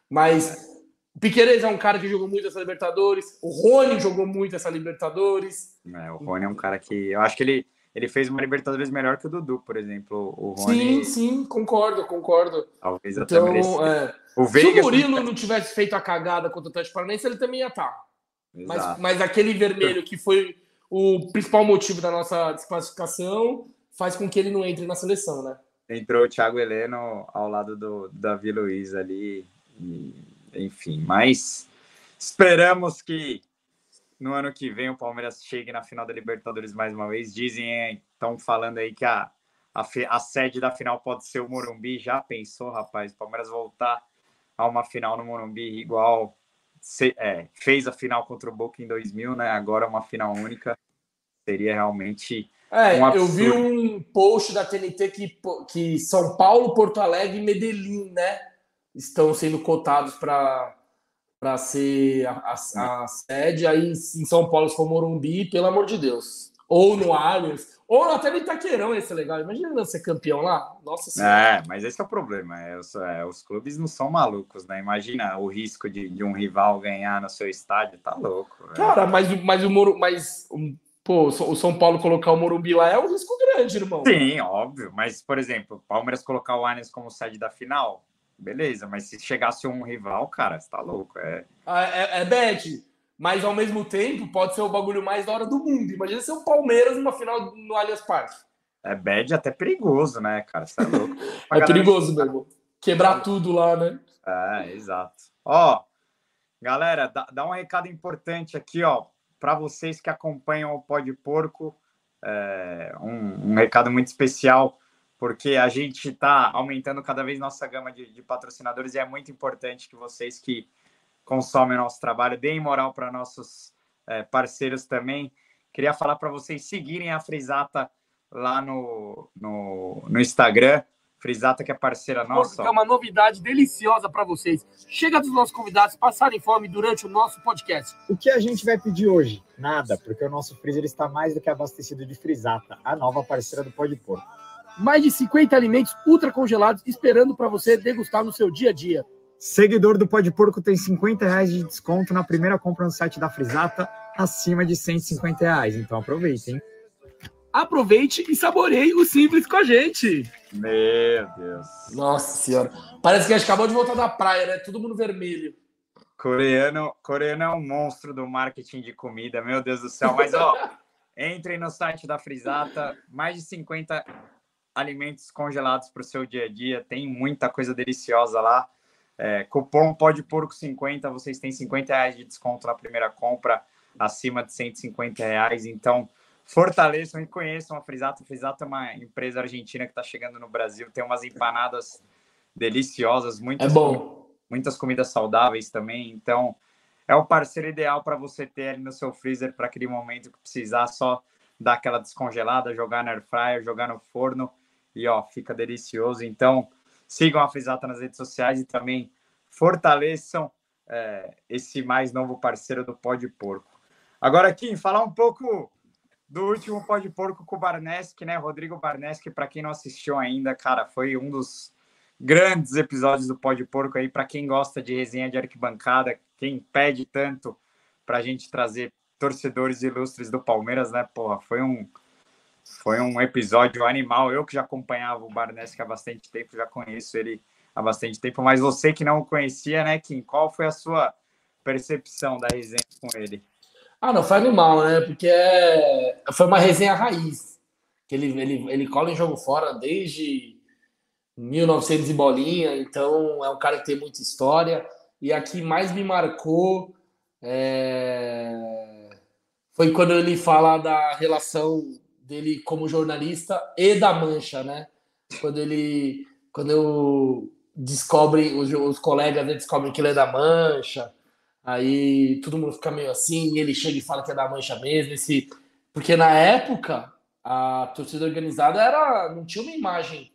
Mas o Piqueires é um cara que jogou muito essa Libertadores. O Rony jogou muito essa Libertadores. É, o Rony é um cara que. Eu acho que ele, ele fez uma Libertadores melhor que o Dudu, por exemplo. O Rony, sim, sim, concordo, concordo. Talvez até então, é, o Veiga, Se o Murilo não tivesse feito a cagada contra o Atlético Paranaense, ele também ia estar. Tá. Mas, mas aquele vermelho que foi o principal motivo da nossa desclassificação faz com que ele não entre na seleção, né? Entrou o Thiago Heleno ao lado do Davi Luiz ali, enfim, mas esperamos que no ano que vem o Palmeiras chegue na final da Libertadores mais uma vez. Dizem, estão falando aí que a, a, a, sede da final pode ser o Morumbi. Já pensou, rapaz? O Palmeiras voltar a uma final no Morumbi igual se, é, fez a final contra o Boca em 2000, né? Agora uma final única. Seria realmente. É, um eu vi um post da TNT que, que São Paulo, Porto Alegre e Medellín, né? Estão sendo cotados para ser a, a, a, sede. Aí em São Paulo, se for Morumbi, pelo amor de Deus. Ou no Allianz, ou até no Itaquerão, esse é legal. Imagina ser campeão lá. Nossa Senhora. É, mas esse é o problema. É, os, é, os clubes não são malucos, né? Imagina o risco de, de um rival ganhar no seu estádio, tá louco. Cara, mas, mas o Moro. Mas, pô, o São Paulo colocar o Morumbi lá é um risco grande, irmão. Sim, óbvio. Mas, por exemplo, o Palmeiras colocar o Allianz como sede da final, beleza, mas se chegasse um rival, cara, você tá louco. É, ah, é, é bad, mas ao mesmo tempo pode ser o bagulho mais da hora do mundo. Imagina ser o Palmeiras numa final no Allianz Parque. É bad até perigoso, né, cara? Você é louco. é perigoso, meu irmão. Quebrar tudo lá, né? É, exato. Ó, galera, dá, dá um recado importante aqui, ó, para vocês que acompanham o Pó de Porco. É, um, um recado muito especial porque a gente está aumentando cada vez nossa gama de, de, patrocinadores e é muito importante que vocês que consomem o nosso trabalho deem moral para nossos é, parceiros também. Queria falar para vocês seguirem a Frisata lá no, no, no Instagram. Frisata, que é parceira nossa. É uma novidade deliciosa para vocês. Chega dos nossos convidados passarem fome durante o nosso podcast. O que a gente vai pedir hoje? Nada, porque o nosso freezer está mais do que abastecido de Frisata, a nova parceira do Pó de Porco mais de 50 alimentos ultra congelados esperando para você degustar no seu dia a dia. Seguidor do Pode Porco tem 50 reais de desconto na primeira compra no site da Frisata, acima de 150 reais. Então aproveite, hein? Aproveite e saboreie o simples com a gente. Meu Deus. Nossa senhora. Parece que a gente acabou de voltar da praia, né? Todo mundo vermelho. Coreano, coreano é um monstro do marketing de comida, meu Deus do céu. Mas, ó, entrem no site da Frisata, mais de 50 alimentos congelados para o seu dia a dia. Tem muita coisa deliciosa lá. É, cupom pode porco 50, vocês têm 50 reais de desconto na primeira compra acima de 150 reais. Então, fortaleçam e conheçam a Frisato. A Frisato é uma empresa argentina que está chegando no Brasil, tem umas empanadas deliciosas, muitas, é bom. muitas comidas saudáveis também. Então, é o parceiro ideal para você ter ali no seu freezer para aquele momento que precisar só dar aquela descongelada, jogar na air fryer, jogar no forno e ó, fica delicioso. Então, sigam a Frisata nas redes sociais e também fortaleçam é, esse mais novo parceiro do Pó de Porco. Agora, Kim, falar um pouco do último Pó de Porco com o Barneski, né? Rodrigo Barneski, para quem não assistiu ainda, cara, foi um dos grandes episódios do Pó de Porco aí, para quem gosta de resenha de arquibancada, quem pede tanto para a gente trazer torcedores ilustres do Palmeiras, né? Porra, foi um foi um episódio animal. Eu que já acompanhava o Barneski há bastante tempo, já conheço ele há bastante tempo, mas você que não o conhecia, né, Kim? Qual foi a sua percepção da resenha com ele? Ah, não, foi animal, né? Porque é... foi uma resenha raiz. Que ele, ele, ele cola em jogo fora desde 1900 e bolinha, então é um cara que tem muita história. E a que mais me marcou é... foi quando ele fala da relação dele como jornalista e da Mancha, né? Quando ele, quando eu descobre os, os colegas né, descobrem que ele é da Mancha, aí todo mundo fica meio assim, ele chega e fala que é da Mancha mesmo, esse, porque na época a torcida organizada era não tinha uma imagem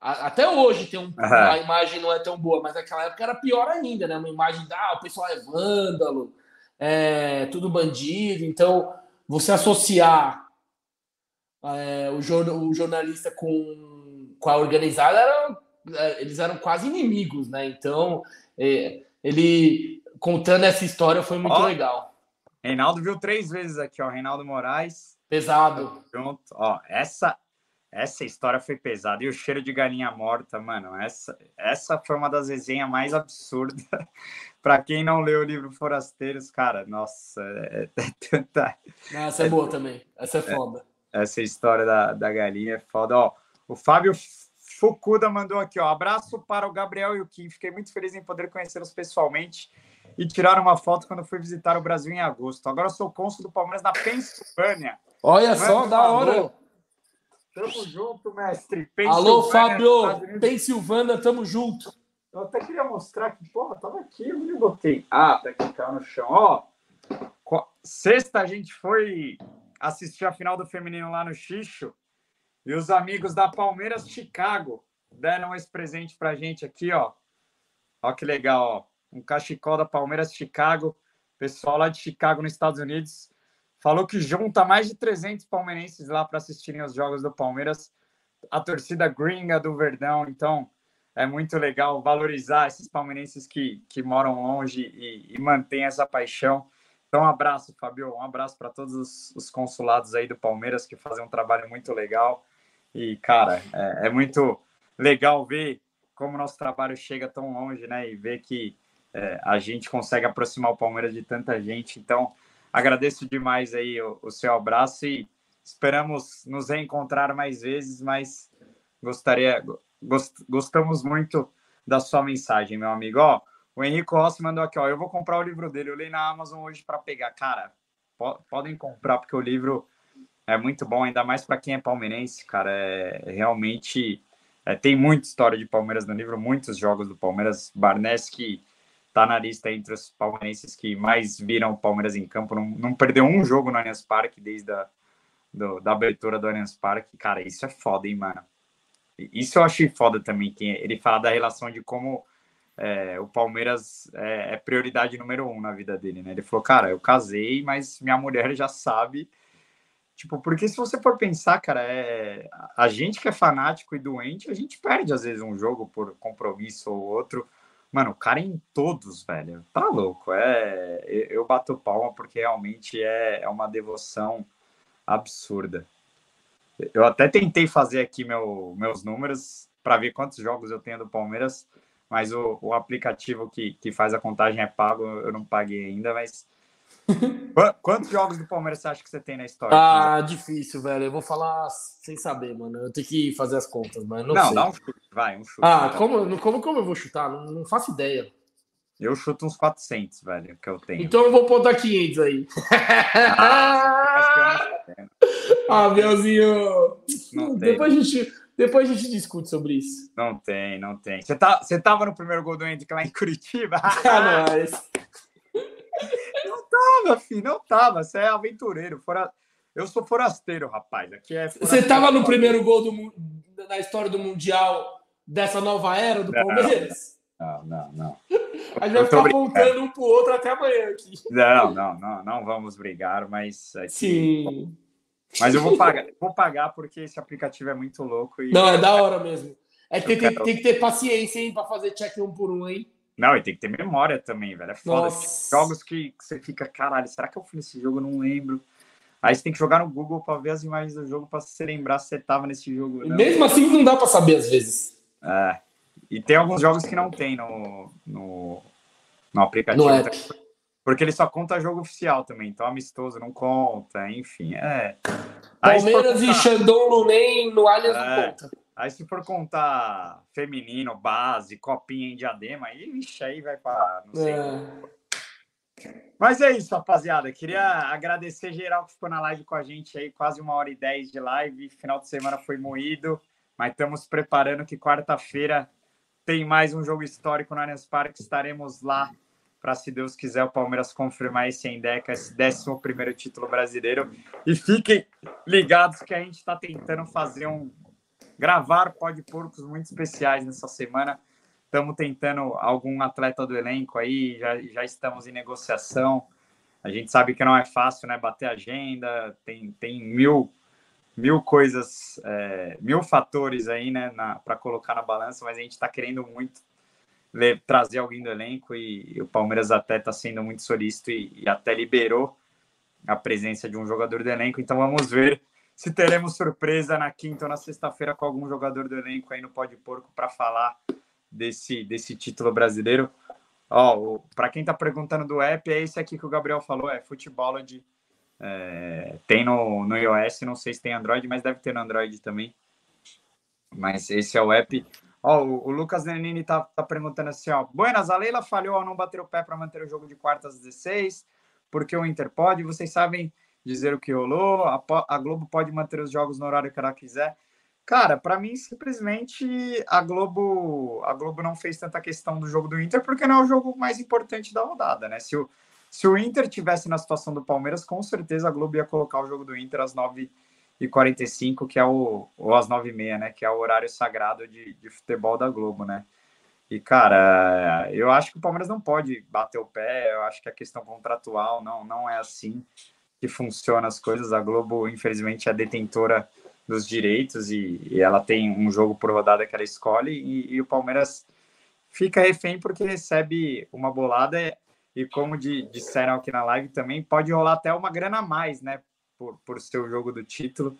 até hoje tem um, uhum. a imagem não é tão boa, mas naquela época era pior ainda, né? Uma imagem da ah, o pessoal é vândalo, é tudo bandido. Então, você associar é, o, o, jornalista com, com a organizada é, eles eram quase inimigos, né? Então, é, ele contando essa história foi muito ó, legal. Reinaldo viu três vezes aqui, ó. Reinaldo Moraes. Pesado. Pronto, ó. Essa, essa história foi pesada. E o cheiro de galinha morta, mano. Essa, essa foi uma das resenhas mais absurdas. para quem não leu o livro Forasteiros, cara, nossa, é, é tanta. Essa é, é boa também. Essa é foda. Essa história da, da galinha é foda. Ó, o Fábio Fukuda mandou aqui, ó. Abraço para o Gabriel e o Kim. Fiquei muito feliz em poder conhecê-los pessoalmente e tirar uma foto quando fui visitar o Brasil em agosto. Agora sou cônsul do Palmeiras na Pensilvânia. Olha só, da hora. Tamo junto, mestre. Alô, Fábio. Pensilvânia, tamo junto. Eu até queria mostrar que, porra, tava aqui, onde eu botei? Ah, tá aqui, caiu no chão. Ó, sexta a gente foi assistir a final do feminino lá no Xixo e os amigos da Palmeiras Chicago deram esse presente pra gente aqui, ó. Ó que legal, ó. Um cachecol da Palmeiras Chicago. Pessoal lá de Chicago, nos Estados Unidos, falou que junta mais de 300 palmeirenses lá para assistirem os jogos do Palmeiras. A torcida gringa do Verdão, então é muito legal valorizar esses palmeirenses que, que moram longe e, e mantêm essa paixão. Então, um abraço, Fabio, um abraço para todos os, os, consulados aí do Palmeiras que fazem um trabalho muito legal. E, cara, é, é muito legal ver como nosso trabalho chega tão longe, né? E ver que é, a gente consegue aproximar o Palmeiras de tanta gente. Então, agradeço demais aí o, o seu abraço e esperamos nos reencontrar mais vezes, mas gostaria Gost, gostamos muito da sua mensagem, meu amigo. Ó, o Henrique Rossi mandou aqui, ó. Eu vou comprar o livro dele. Eu li na Amazon hoje para pegar. Cara, po podem comprar, porque o livro é muito bom, ainda mais para quem é palmeirense, cara. É, realmente é, tem muita história de Palmeiras no livro, muitos jogos do Palmeiras. Barnes que tá na lista entre os palmeirenses que mais viram o Palmeiras em campo. Não, não perdeu um jogo no Allianz Parque desde a do, da abertura do Allianz Parque. Cara, isso é foda, hein, mano? Isso eu achei foda também, que ele fala da relação de como é, o Palmeiras é, é, prioridade número um na vida dele, né? Ele falou, cara, eu casei, mas minha mulher já sabe. Tipo, porque se você for pensar, cara, é, a gente que é fanático e doente, a gente perde às vezes um jogo por compromisso ou outro. Mano, o cara é em todos, velho. Tá louco. É, eu bato palma porque realmente é, é uma devoção absurda. Eu até tentei fazer aqui meu, meus números para ver quantos jogos eu tenho do Palmeiras, mas o, o aplicativo que, que faz a contagem é pago, eu não paguei ainda, mas. Quantos jogos do Palmeiras você acha que você tem na história? Ah, difícil, velho. Eu vou falar sem saber, mano. Eu tenho que fazer as contas, mas não, não sei. dá um chute, vai, um chute. Ah, como, como, como eu vou chutar? Não, não faço ideia. Eu chuto uns 400, velho, que eu tenho. Então eu vou botar 500 aí. Ah, ah Belzinho. Depois, a gente, depois a gente discute sobre isso. Não tem, não tem. Você, tá, você tava no primeiro gol do Hendrick lá em Curitiba? ah, não, esse... não tava, filho, não tava. Você é aventureiro. Fora... Eu sou forasteiro, rapaz. Aqui é Você tava no primeiro gol do, da história do Mundial dessa nova era do Palmeiras? Não, não, não. A gente vai ficar apontando um pro outro até amanhã aqui. Não, não, não, não vamos brigar, mas. Sim. Mas eu vou pagar, vou pagar porque esse aplicativo é muito louco. E... Não, é da hora mesmo. É que tem, quero... tem, que ter paciência, hein, para fazer check um por um, hein? Não, e tem que ter memória também, velho. É foda. Jogos que, que, você fica, caralho, será que eu fui nesse jogo? Eu não lembro. Aí você tem que jogar no Google para ver as imagens do jogo para se lembrar se você tava nesse jogo. Não. Mesmo assim, não dá para saber às vezes. É. E tem alguns jogos que não tem no, no, no aplicativo. No porque ele só conta jogo oficial também, então amistoso não conta, enfim, é. Palmeiras contar... e Xandão Lunem no Allianz é. não conta. Aí se for contar feminino, base, copinha em diadema, aí, vixe, aí vai para não sei. É. Mas é isso, rapaziada. Queria agradecer geral que ficou na live com a gente aí, quase uma hora e dez de live. Final de semana foi moído, mas estamos preparando que quarta-feira tem mais um jogo histórico no Allianz Parque. Estaremos lá para, se Deus quiser, o Palmeiras confirmar esse Endeca, esse 11 título brasileiro. E fiquem ligados que a gente está tentando fazer um. gravar pode porcos muito especiais nessa semana. Estamos tentando algum atleta do elenco aí, já, já estamos em negociação. A gente sabe que não é fácil, né? Bater agenda, tem, tem mil, mil coisas, é, mil fatores aí, né, para colocar na balança, mas a gente está querendo muito trazer alguém do elenco e, e o Palmeiras até está sendo muito solícito e, e, até liberou a presença de um jogador do elenco. Então vamos ver se teremos surpresa na quinta ou na sexta-feira com algum jogador do elenco aí no Pode Porco para falar desse, desse título brasileiro. Ó, para quem está perguntando do app, é esse aqui que o Gabriel falou, é Futebol de É, tem no, no iOS, não sei se tem Android, mas deve ter no Android também. Mas esse é o app. Ó, o, o Lucas Nenini tá, tá perguntando assim, ó. Buenas, a Leila falhou ao não bater o pé para manter o jogo de quartas 16, porque o Inter pode. Vocês sabem dizer o que rolou? A, a Globo pode manter os jogos no horário que ela quiser. Cara, para mim, simplesmente a Globo, a Globo não fez tanta questão do jogo do Inter porque não é o jogo mais importante da rodada, né? Se o, se o Inter tivesse na situação do Palmeiras, com certeza a Globo ia colocar o jogo do Inter às 9h45, que é o, ou às 9h30, né? Que é o horário sagrado de, de futebol da Globo, né? E, cara, eu acho que o Palmeiras não pode bater o pé, eu acho que a questão contratual não, não é assim que funciona as coisas. A Globo, infelizmente, é detentora dos direitos e, e, ela tem um jogo por rodada que ela escolhe e, e, o Palmeiras fica refém porque recebe uma bolada e como de, disseram aqui na live também pode rolar até uma grana a mais, né, por, por ser o jogo do título.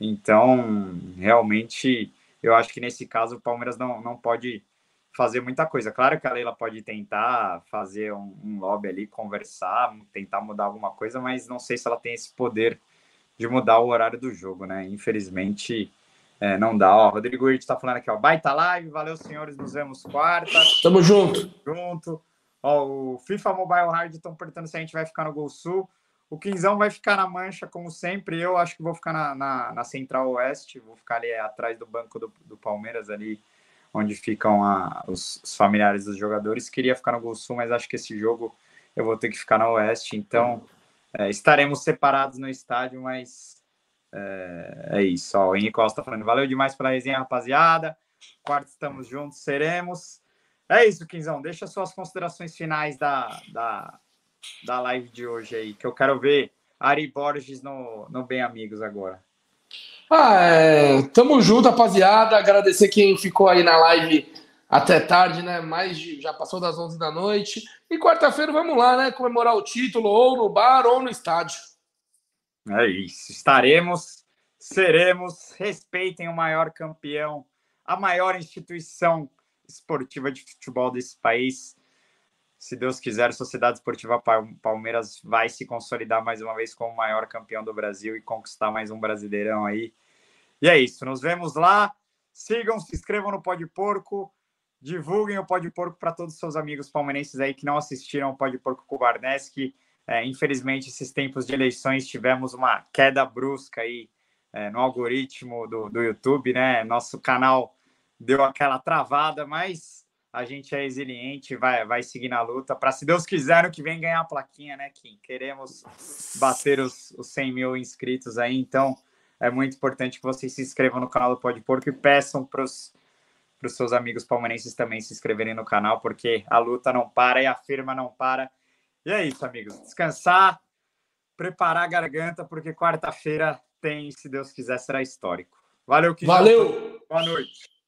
Então, realmente, eu acho que nesse caso o Palmeiras não, não pode fazer muita coisa. Claro que a Leila pode tentar fazer um, um lobby ali, conversar, tentar mudar alguma coisa, mas não sei se ela tem esse poder de mudar o horário do jogo, né? Infelizmente, é, não dá. Ó, Rodrigo Wirt tá falando aqui, ó, baita live, valeu, senhores, nos vemos quarta. Tamo junto. Junto. Ó, o FIFA Mobile Hard estão perguntando se a gente vai ficar no Gol Sul. O Quinzão vai ficar na mancha, como sempre. Eu acho que vou ficar na, na, na Central Oeste, vou ficar ali atrás do banco do, do Palmeiras, ali onde ficam a, os, os, familiares dos jogadores. Queria ficar no Gol Sul, mas acho que esse jogo eu vou ter que ficar na Oeste, então. É, estaremos separados no estádio, mas é, é isso. Ó, o Henrique Costa falando, valeu demais pela resenha, rapaziada. Quarto, estamos juntos, seremos. É isso, Quinzão. Deixa suas considerações finais da, da, da live de hoje aí, que eu quero ver Ari Borges no, no Bem Amigos agora. Ah, é, tamo junto, rapaziada. Agradecer quem ficou aí na live até tarde, né? Mais de, já passou das 11 da noite. E quarta-feira vamos lá, né? Comemorar o título ou no bar ou no estádio. É isso. Estaremos, seremos. Respeitem o maior campeão, a maior instituição esportiva de futebol desse país. Se Deus quiser, Sociedade Esportiva Palmeiras vai se consolidar mais uma vez como o maior campeão do Brasil e conquistar mais um brasileirão aí. E é isso. Nos vemos lá. Sigam, se inscrevam no Pode Porco divulguem o Pode Porco para todos os seus amigos palmeirenses aí que não assistiram o Pode Porco com o Barneski. É, infelizmente, esses tempos de eleições tivemos uma queda brusca aí é, no algoritmo do, do YouTube, né? Nosso canal deu aquela travada, mas a gente é resiliente, vai, vai seguir na luta para, se Deus quiser, no que vem ganhar a plaquinha, né, Kim? Queremos bater os, os 100 mil inscritos aí, então é muito importante que vocês se inscrevam no canal do Pode Porco e peçam para os seus amigos palmeirenses também se inscreverem no canal, porque a luta não para e a firma não para. E é isso, amigos. Descansar, preparar a garganta, porque quarta-feira tem, se Deus quiser, será histórico. Valeu, que Valeu! Boa noite.